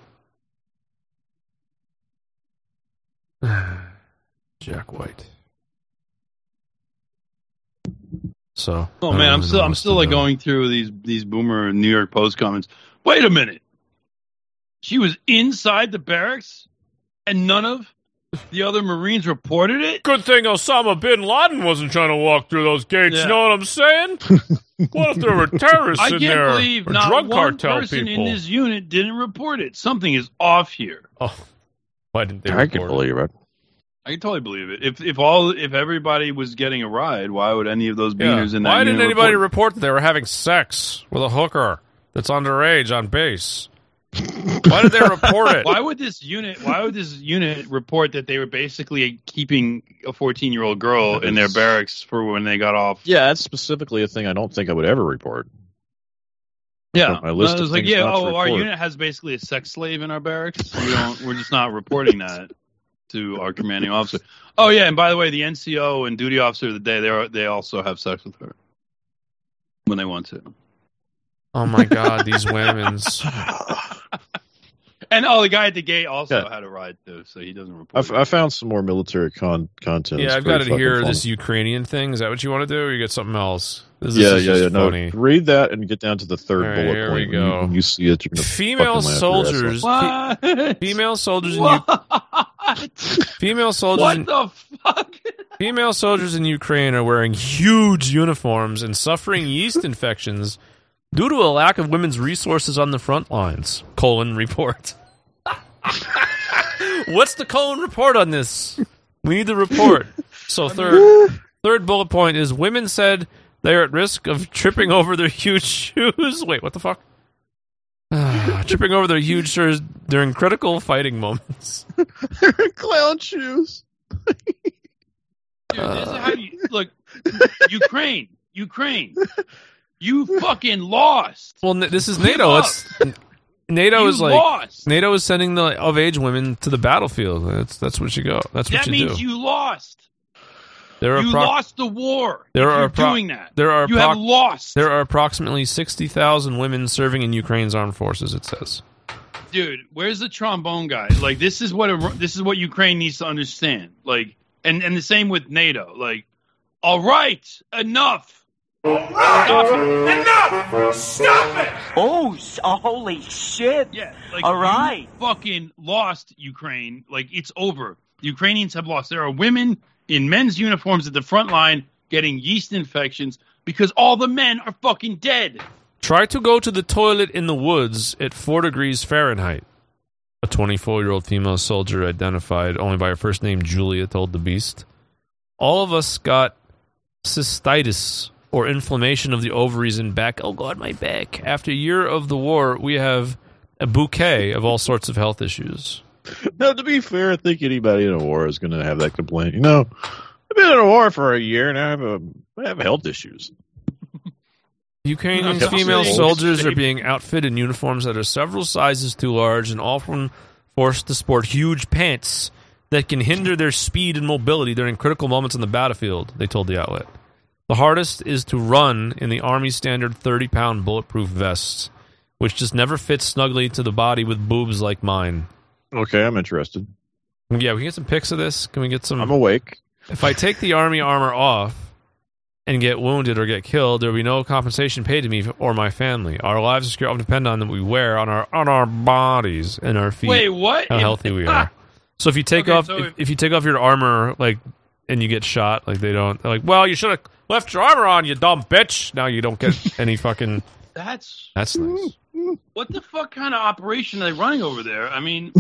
Jack White. So. Oh man, I'm still I'm still like going through these these boomer New York Post comments. Wait a minute. She was inside the barracks and none of the other Marines reported it? Good thing Osama bin Laden wasn't trying to walk through those gates. Yeah. You know what I'm saying? what if there were terrorists I in can't believe or not drug one cartel person people? in this unit didn't report it. Something is off here. Oh, why didn't they? I can report it? believe it. I can totally believe it. If if all if everybody was getting a ride, why would any of those Yeah. beaners in that Why didn't anybody report? report that they were having sex with a hooker that's underage on base? Why did they report it? Why would this unit? Why would this unit report that they were basically keeping a 14 year old girl in their barracks for when they got off? Yeah, that's specifically a thing I don't think I would ever report. Yeah, my list I of was like, things yeah, oh, our unit has basically a sex slave in our barracks. We don't. We're just not reporting that to our commanding officer. Oh yeah, and by the way, the NCO and duty officer of the day, they are, they also have sex with her when they want to. Oh my God, these women's. And oh, the guy at the gate also Yeah. had a ride too, so he doesn't report. I, I found some more military con- content. Yeah, I've got pretty to hear fun. this Ukrainian thing. Is that what you want to do, or you get something else? This yeah, is yeah, just yeah. No, funny. read that and get down to the third All right, bullet here we point. When you- go. When you see it, you're gonna Female fucking laugh your ass soldiers, off. What? female soldiers, female soldiers, What in, the fuck? female soldiers in Ukraine are wearing huge uniforms and suffering yeast infections due to a lack of women's resources on the front lines. Colon report. What's the colon report on this? We need the report. So third, third bullet point is women said they are at risk of tripping over their huge shoes. Wait, what the fuck? Tripping over their huge shoes during critical fighting moments. Clown shoes. Dude, this is how you uh. look. Ukraine, Ukraine, you fucking lost. Well, n- this is NATO. It's NATO You is like lost. NATO is sending the of age women to the battlefield. That's that's what you go. That's what That you means do. you lost. There are You appro- lost the war. There are you're appro- doing that. There are you appro- have lost, There are approximately sixty thousand women serving in Ukraine's armed forces. It says. dude. Where's the trombone guy? Like this is what a, this is what Ukraine needs to understand. Like, and and the same with NATO. Like, all right, enough. Stop it. Enough! Stop it! Oh, s- oh, holy shit! Yeah, like All you fucking lost Ukraine. Like it's over. The Ukrainians have lost. There are women in men's uniforms at the front line getting yeast infections because all the men are fucking dead. Try to go to the toilet in the woods at 4 degrees Fahrenheit. A 24 year old female soldier identified only by her first name, Julia, told the Beast. All of us got cystitis or inflammation of the ovaries and back. Oh, God, my back. After a year of the war, we have a bouquet of all sorts of health issues. Now, to be fair, I think anybody in a war is going to have that complaint. You know, I've been in a war for a year and I have, a, I have health issues. Ukrainian female soldiers are being outfitted in uniforms that are several sizes too large and often forced to sport huge pants that can hinder their speed and mobility during critical moments on the battlefield, they told the outlet. The hardest is to run in the Army standard 30 pound bulletproof vests, which just never fits snugly to the body with boobs like mine. Okay, I'm interested. Yeah, we can get some pics of this. Can we get some? I'm awake. If I take the army armor off and get wounded or get killed, there will be no compensation paid to me or my family. Our lives are secure. depend on that we wear on our on our bodies and our feet. Wait, what? How healthy we are. So if you take Okay, off so if, if- if you take off your armor like and you get shot, like they don't they're like, well, you should have left your armor on, you dumb bitch. Now you don't get any fucking. That's That's nice. what the fuck kind of operation are they running over there? I mean,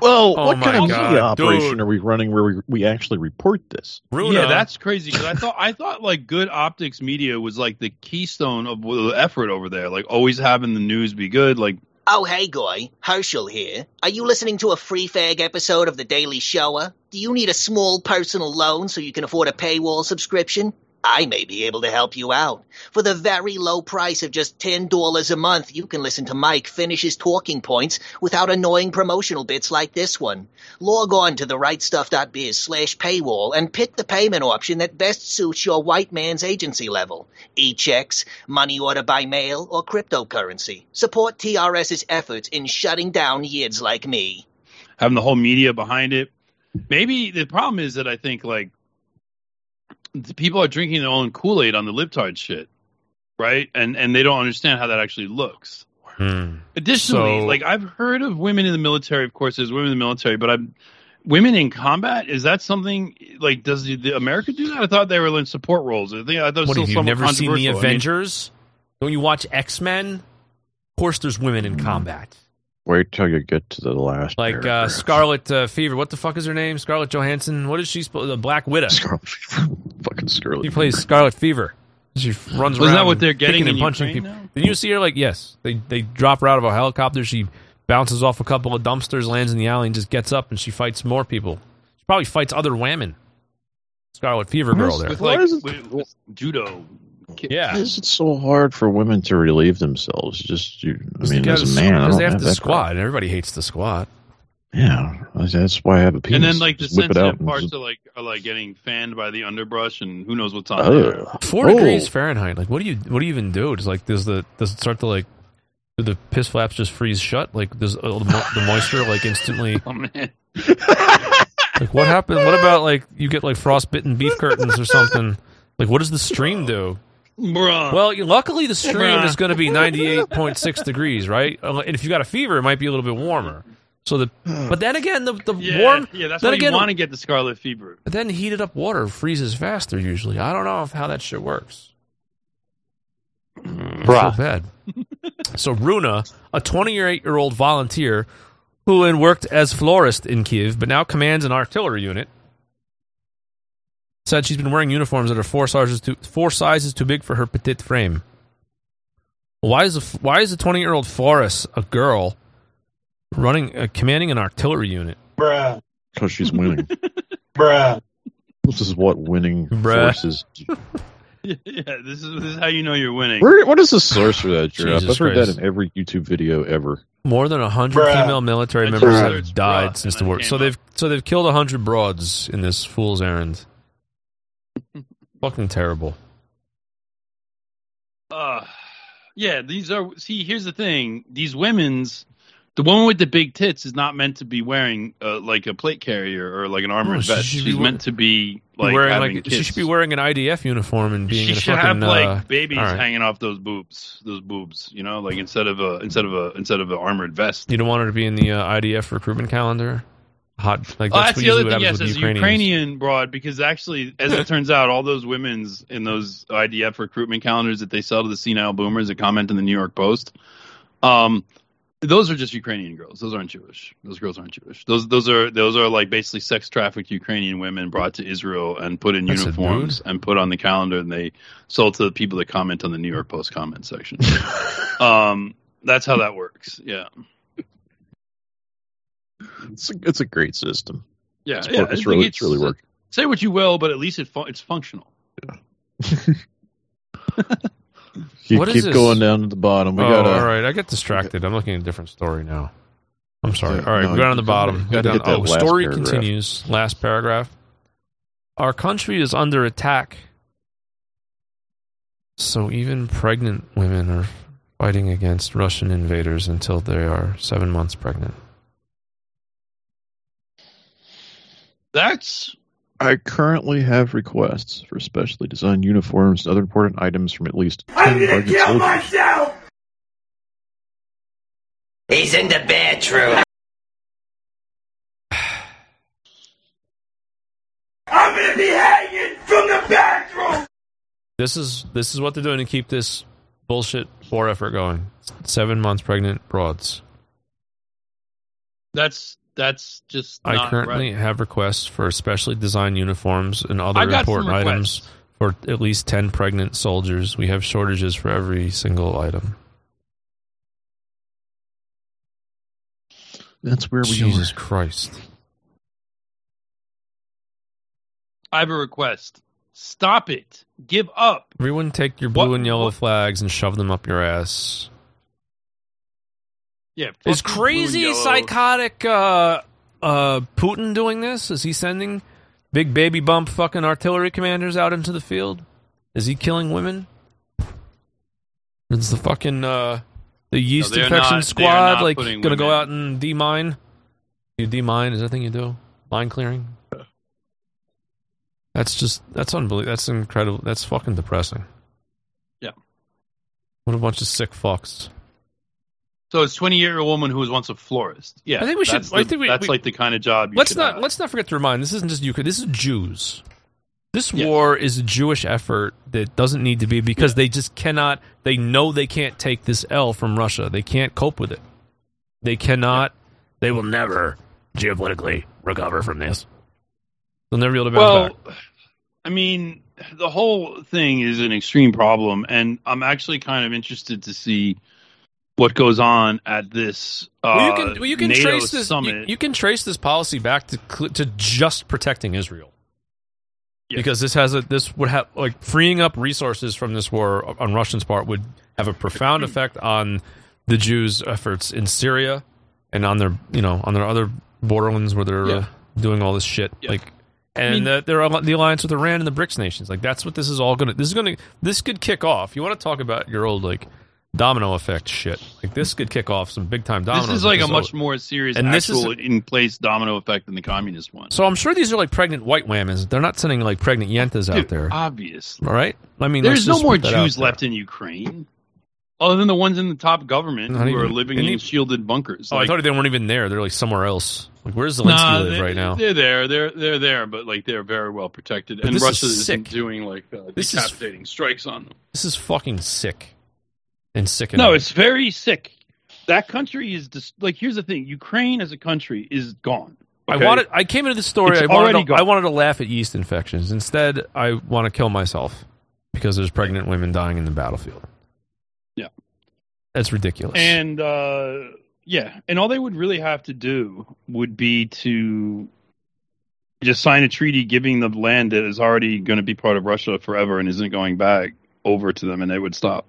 Well, Oh what my kind of God, media operation dude. are we running where we, we actually report this? Runa, Yeah, that's crazy. Because I thought I thought like good optics media was like the keystone of the effort over there. Like always having the news be good. Like Oh, hey, guy, Herschel here. Are you listening to a free fag episode of The Daily Shoah? Do you need a small personal loan so you can afford a paywall subscription? I may be able to help you out. For the very low price of just $10 a month, you can listen to Mike finish his talking points without annoying promotional bits like this one. Log on to therightstuff.biz slash paywall and pick the payment option that best suits your white man's agency level. E-checks, money order by mail, or cryptocurrency. Support TRS's efforts in shutting down yids like me. having the whole media behind it. Maybe the problem is that I think like people are drinking their own Kool Aid on the libtard shit, right? And and they don't understand how that actually looks. Hmm. Additionally, So- like I've heard of women in the military. Of course, there's women in the military, but I'm women in combat. Is that something like does the, the America do that? I thought they were in support roles. I think I thought What still have you never seen the controversial. I mean, Avengers? Don't you watch X Men? Of course, there's women in combat. Wait till you get to the last. Like uh. Scarlet uh, Fever. What the fuck is her name? Scarlett Johansson. What is she? Supposed? The Black Widow. Scarlet Fever. fucking Scarlet. She plays Scarlet Fever. She runs Wasn't around. that what they're getting kicking in and punching Ukraine people. now? Did you see her? Like, yes, they they drop her out of a helicopter. She bounces off a couple of dumpsters, lands in the alley, and just gets up and she fights more people. She probably fights other women. Scarlet Fever girl there. with like with, with judo. Yeah. Why is it so hard for women to relieve themselves? Just you. I mean, as a man, I because don't they have have to squat, and everybody hates the squat. Yeah, that's why I have a penis. And then like the Just whip out. sensitive parts just- are like are like getting fanned by the underbrush and who knows what's on there. Ugh. Four Oh. degrees Fahrenheit. Like, what do you what do you even do? Does like does the does it start to like do the piss flaps just freeze shut? Like does uh, the, the moisture like instantly? Oh man. Like what happened? What about like you get like frostbitten beef curtains or something? Like what does the stream do? Bruh. Well, luckily the stream Bruh. is going to be ninety eight point six degrees, right? Uh, And if you got a fever, it might be a little bit warmer. So the but then again the the yeah, warm yeah, that's then why again you want to get the scarlet fever. but then heated up water freezes faster usually. I don't know if how that shit works. I feel bad. so Runa, a 28 year old volunteer who had worked as florist in Kiev, but now commands an artillery unit, said she's been wearing uniforms that are four sizes too four sizes too big for her petite frame. Why is a why is a 20 year old florist a girl running uh, commanding an artillery unit? Bruh. Because she's winning. Bruh. This is what winning Bruh. forces. yeah, this is this is how you know you're winning. Where, what is the source for that, Giraffe? Jesus I've heard Christ. that in every YouTube video ever. More than hundred female military members just have died bruh, since and the war. So they've so they've killed hundred broads in this fool's errand. Fucking terrible. Uh, yeah, these are. See, here's the thing: these women's, the woman with the big tits is not meant to be wearing uh, like a plate carrier or like an armored No, she vest. She's meant to be like wearing like kids. she should be wearing an IDF uniform and being she should fucking have like uh, babies right. hanging off those boobs, those boobs. You know, like instead of a instead of a instead of an armored vest. You don't want her to be in the uh, IDF recruitment calendar. Hot like Oh, that's, that's the other thing. Yes, as Ukrainian broad, because actually, as it turns out, all those women's in those IDF recruitment calendars that they sell to the senile boomers that comment in the New York Post, um, those are just Ukrainian girls. Those aren't Jewish. Those girls aren't Jewish. Those those are those are like basically sex trafficked Ukrainian women brought to Israel and put in That's uniforms and put on the calendar, and they sold to the people that comment on the New York Post comment section. um, that's how that works. Yeah. It's a, it's a great system. Yeah, It's, yeah, it's, really think it's really uh, working. Say what you will, but at least it fu- it's functional. Keep, What is keep this? going down to the bottom. We oh, gotta. all right. I get distracted. I'm looking at a different story now. I'm sorry. Yeah, all right, no, go down to the bottom. gotta- Go gotta down. Oh, story paragraph. continues. Last paragraph. Our country is under attack. So even pregnant women are fighting against Russian invaders until they are seven months pregnant. That's I currently have requests for specially designed uniforms and other important items from at least 10 target soldiers. myself! He's in the bedroom. I'm gonna be hanging from the bathroom! This is this is what they're doing to keep this bullshit war effort going. Seven months pregnant broads. that's That's just. I currently right. have requests for specially designed uniforms and other I've got some important items for at least 10 pregnant soldiers. We have shortages for every single item. That's where we Jesus are. Christ. I have a request. Stop it. Give up. Everyone take your blue What- and yellow what- flags and shove them up your ass. Yeah. Is fuck you, blue and crazy psychotic uh uh Putin doing this? Is he sending big baby bump fucking artillery commanders out into the field? Is he killing women? Is the fucking uh the yeast they're infection not- squad like gonna go out and demine? You demine is that thing you do? Mine clearing? That's just that's unbelievable. That's incredible. That's fucking depressing. Yeah. What a bunch of sick fucks. So it's twenty year old woman who was once a florist. Yeah, I think we should- That's, I think we- that's we- like the kind of job. You let's should not have. let's not forget to remind this isn't just Ukraine. This is Jews. This Yes. war is a Jewish effort that doesn't need to be because they just cannot. They know they can't take this L from Russia. They can't cope with it. They cannot. They will never geopolitically recover from this. They'll never be able to bounce Well, back. I mean, the whole thing is an extreme problem, and I'm actually kind of interested to see what goes on at this uh, well, you can well, you can NATO trace this. You, summit. you can trace this policy back to to just protecting Israel. Because this has a this would have like freeing up resources from this war on Russian's part would have a profound effect on the Jews' efforts in Syria and on their you know on their other borderlands where they're uh, doing all this shit like and mean- the, they're the alliance with Iran and the BRICS nations like that's what this is all gonna this is gonna this could kick off. You want to talk about your old like domino effect shit like this could kick off some big time dominoes. this is like a much more serious And this is- actual in place domino effect than the communist one. So I'm sure these are like pregnant white women. They're not sending like pregnant yentas out there. obviously. All right. I mean, There's no more put that out Jews left in Ukraine, other than the ones in the top government Not who are living in even- shielded bunkers. Oh, I thought they weren't even there. They're like somewhere else. Like, where's Zelensky nah, live right now? They're there. They're they're there, but like they're very well protected. But and this is Russia isn't doing like uh, This is- decapitating strikes on them. This is fucking sick and sickening. No, it's very sick. That country is just like here's the thing: Ukraine as a country is gone. I wanted. I came into the story. It's I wanted. already To, gone. I wanted to laugh at yeast infections. Instead, I want to kill myself because there's pregnant women dying in the battlefield. Yeah. That's ridiculous. And uh, yeah, and all they would really have to do would be to just sign a treaty giving the land that is already going to be part of Russia forever and isn't going back over to them, and they would stop.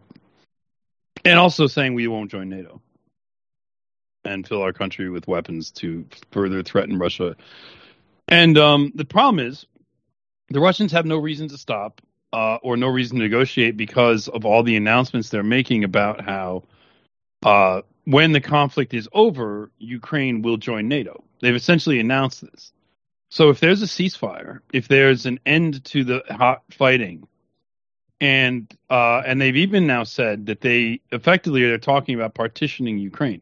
And also saying we won't join NATO and fill our country with weapons to further threaten Russia. And um, the problem is, the Russians have no reason to stop uh, or no reason to negotiate because of all the announcements they're making about how uh, when the conflict is over, Ukraine will join NATO. They've essentially announced this. So if there's a ceasefire, if there's an end to the hot fighting, and uh, and they've even now said that they effectively they're talking about partitioning Ukraine.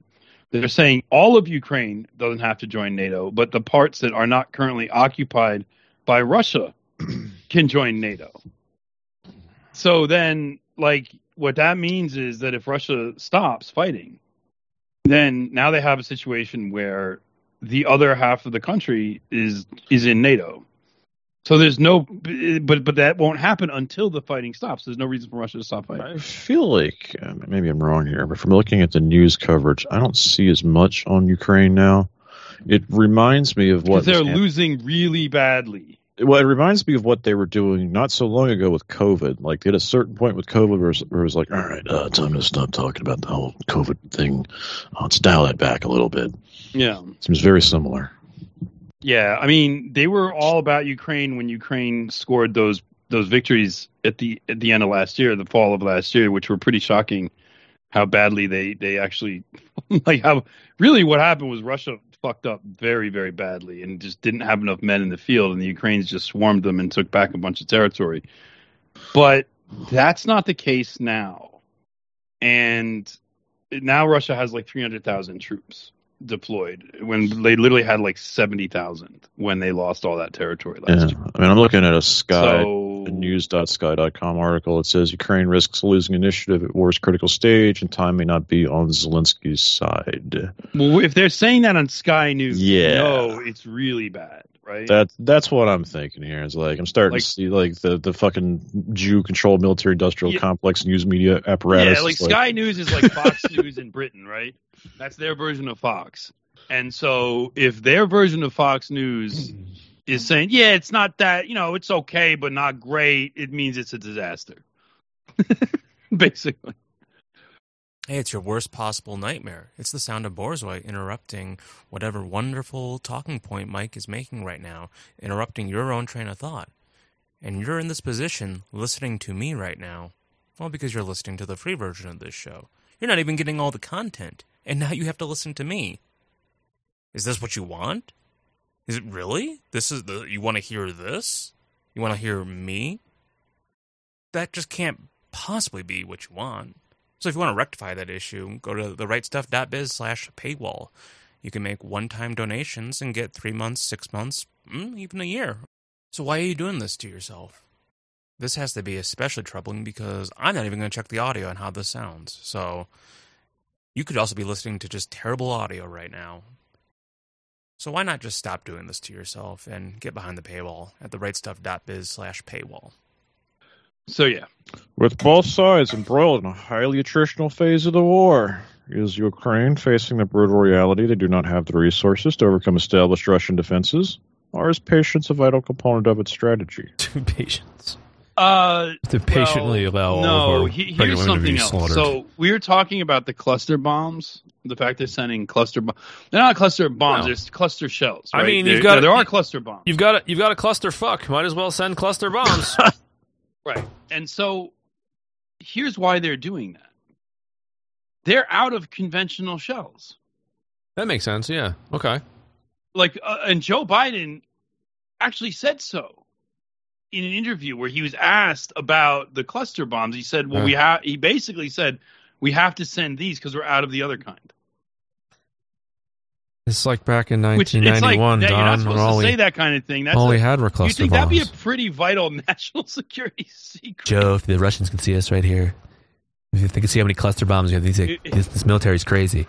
They're saying all of Ukraine doesn't have to join NATO, but the parts that are not currently occupied by Russia can join NATO. So then, like, what that means is that if Russia stops fighting, then now they have a situation where the other half of the country is is in NATO. So there's no, but but that won't happen until the fighting stops. There's no reason for Russia to stop fighting. I feel like uh, maybe I'm wrong here, but from looking at the news coverage, I don't see as much on Ukraine now. It reminds me of what they're losing really badly. well, it reminds me of what they were doing not so long ago with COVID. Like at a certain point with COVID, where it was, where it was like, all right, uh, time to stop talking about the whole COVID thing. Uh, let's dial that back a little bit. Yeah. Seems very similar. Yeah, I mean, they were all about Ukraine when Ukraine scored those those victories at the at the end of last year, the fall of last year, which were pretty shocking. How badly they they actually like how really what happened was Russia fucked up very very badly and just didn't have enough men in the field, and the Ukrainians just swarmed them and took back a bunch of territory. But that's not the case now, and now Russia has like three hundred thousand troops deployed when they literally had like 70,000 when they lost all that territory last Yeah. year. I mean, I'm looking at a sky. So News.sky.com article. It says Ukraine risks losing initiative at war's critical stage, and time may not be on Zelensky's side. Well, if they're saying that on Sky News, Yeah. no, it's really bad, right? That that's what I'm thinking here. It's like I'm starting Like- to see like the, the fucking Jew-controlled military-industrial Yeah. complex news media apparatus. Yeah, like It's Sky News is like Fox News in Britain, right? That's their version of Fox. And so if their version of Fox News is saying, yeah, it's not that, you know, it's okay, but not great, it means it's a disaster. Basically. Hey, it's your worst possible nightmare. It's the sound of Borzoi interrupting whatever wonderful talking point Mike is making right now, interrupting your own train of thought. And you're in this position listening to me right now. Well, because you're listening to the free version of this show. You're not even getting all the content, and now you have to listen to me. Is this what you want? Is it really? This is the you want to hear this? You want to hear me? That just can't possibly be what you want. So if you want to rectify that issue, go to therightstuff.biz slash paywall. You can make one-time donations and get three months, six months, mm, even a year. So why are you doing this to yourself? This has to be especially troubling because I'm not even going to check the audio and how this sounds. So you could also be listening to just terrible audio right now. So why not just stop doing this to yourself and get behind the paywall at therightstuff.biz slash paywall? So yeah. With both sides embroiled in a highly attritional phase of the war, is Ukraine facing the brutal reality they do not have the resources to overcome established Russian defenses, or is patience a vital component of its strategy? patience. Uh, To patiently allow all no, of our he- here's women to be something else. slaughtered. So we were talking about the cluster bombs. The fact they're sending cluster bombs. They're not cluster bombs. No. They're cluster shells. I mean, you've got there are cluster bombs. You've got a, you've got a cluster fuck. Might as well send cluster bombs. Right. And so here's why they're doing that. They're out of conventional shells. that makes sense. Yeah. Okay. Like, uh, and Joe Biden actually said so in an interview where he was asked about the cluster bombs. He said, "Well, we have." He basically said, "We have to send these because we're out of the other kind." It's like back in Which it's like 1991, that- you're not supposed when all to we- say that kind of thing. That's all a- we had were cluster You cluster think that'd be a pretty vital national security secret? Joe, if the Russians can see us right here, if they can see how many cluster bombs we have, these, this, this military's crazy.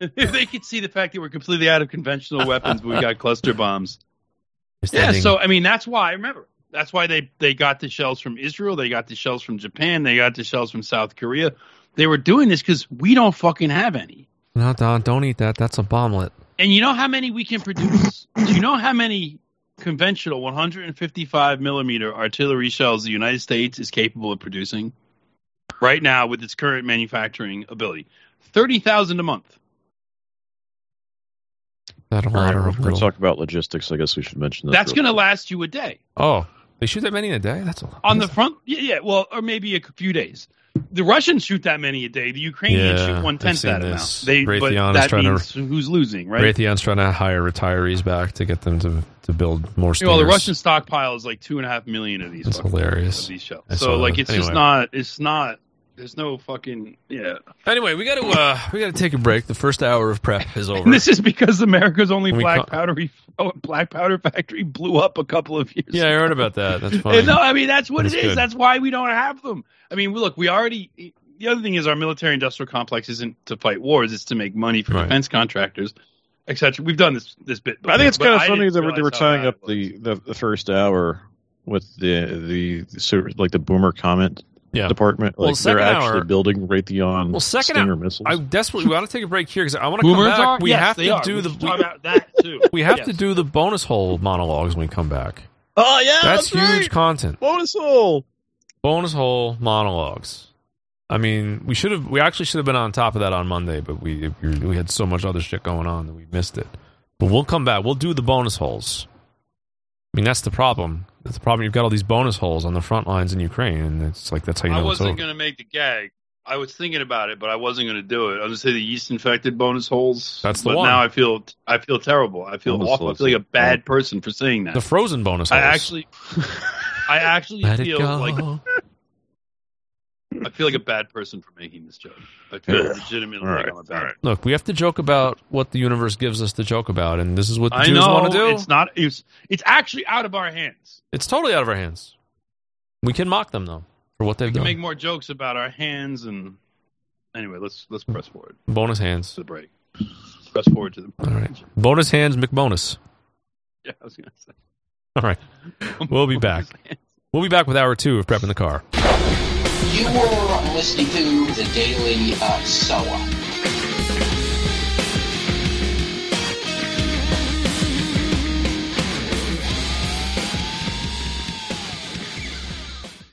if they could see the fact that we're completely out of conventional weapons, but we got cluster bombs. Yeah, so I mean that's why I remember that's why they they got the shells from Israel, they got the shells from Japan, they got the shells from South Korea. They were doing this because we don't fucking have any. No, Don, don't eat that. That's a bomblet. And you know how many we can produce? Do you know how many conventional 155 millimeter artillery shells the United States is capable of producing right now with its current manufacturing ability? Thirty thousand a month. That a All lot right, or we're going to talk about logistics. I guess we should mention that. That's going to last you a day. Oh, they shoot that many in a day? That's a lot. on the front yeah, yeah well or maybe a few days the russians shoot that many a day the ukrainians Yeah, shoot one I've tenth seen that this. amount they but Raytheon is that trying to- means who's losing right Raytheon's trying to hire retirees back to get them to, to build more well the russian stockpile is like two and a half million of these That's fucking- hilarious. of these shells I so like that. it's just Anyway. not it's not there's no fucking yeah Anyway, we got to uh, we got to take a break. The first hour of prep is over. and this is because america's only When we black co- powder black powder factory blew up a couple of years yeah, I heard about that. That's funny. No, I mean that's what That's it is. good. That's why we don't have them. I mean, look, we already. The other thing is our military-industrial complex isn't to fight wars; it's to make money for Right. defense contractors, etc. We've done this this bit. I think it's kind of funny that they were tying up the, the, the first hour with the the, the sort of like the boomer comment Yeah. department. Well, Like they're second actually hour- building Raytheon well, second Stinger hour, missiles. I desperately want to take a break here because I want to come back. are? We Yes, have to are. do We the should talk about that too. we have Yes. to do the bonus hole monologues when we come back. oh yeah, That's, that's, huge right. content. Bonus hole. Bonus hole monologues. I mean, we should have. We actually should have been on top of that on Monday, but we we, we had so much other shit going on that we missed it. But we'll come back. We'll do the bonus holes. I mean, that's the problem. That's the problem. You've got all these bonus holes on the front lines in Ukraine, and it's like that's how you I know it's wasn't going to make the gag. I was thinking about it, but I wasn't going to do it. I was going to say the yeast-infected bonus holes. That's the but one. now I feel I feel terrible. I feel Bonus awful. I feel like a bad person for saying that. The frozen bonus I actually, I actually Let feel like I feel like a bad person for making this joke. I feel legitimately All like right, I'm a bad. Look, we have to joke about what the universe gives us to joke about, and this is what the I Jews know want to do. it's not. It's it's actually out of our hands. It's totally out of our hands. We can mock them though for what they've done. We can done. make more jokes about our hands and anyway, let's let's press forward Bonus hands. to the break. Press forward to the All right. Bonus hands, McBonus. Yeah, I was gonna say. All right. We'll be back. We'll be back with hour two of Prep in the Car. You were listening to the Daily uh, Shoah.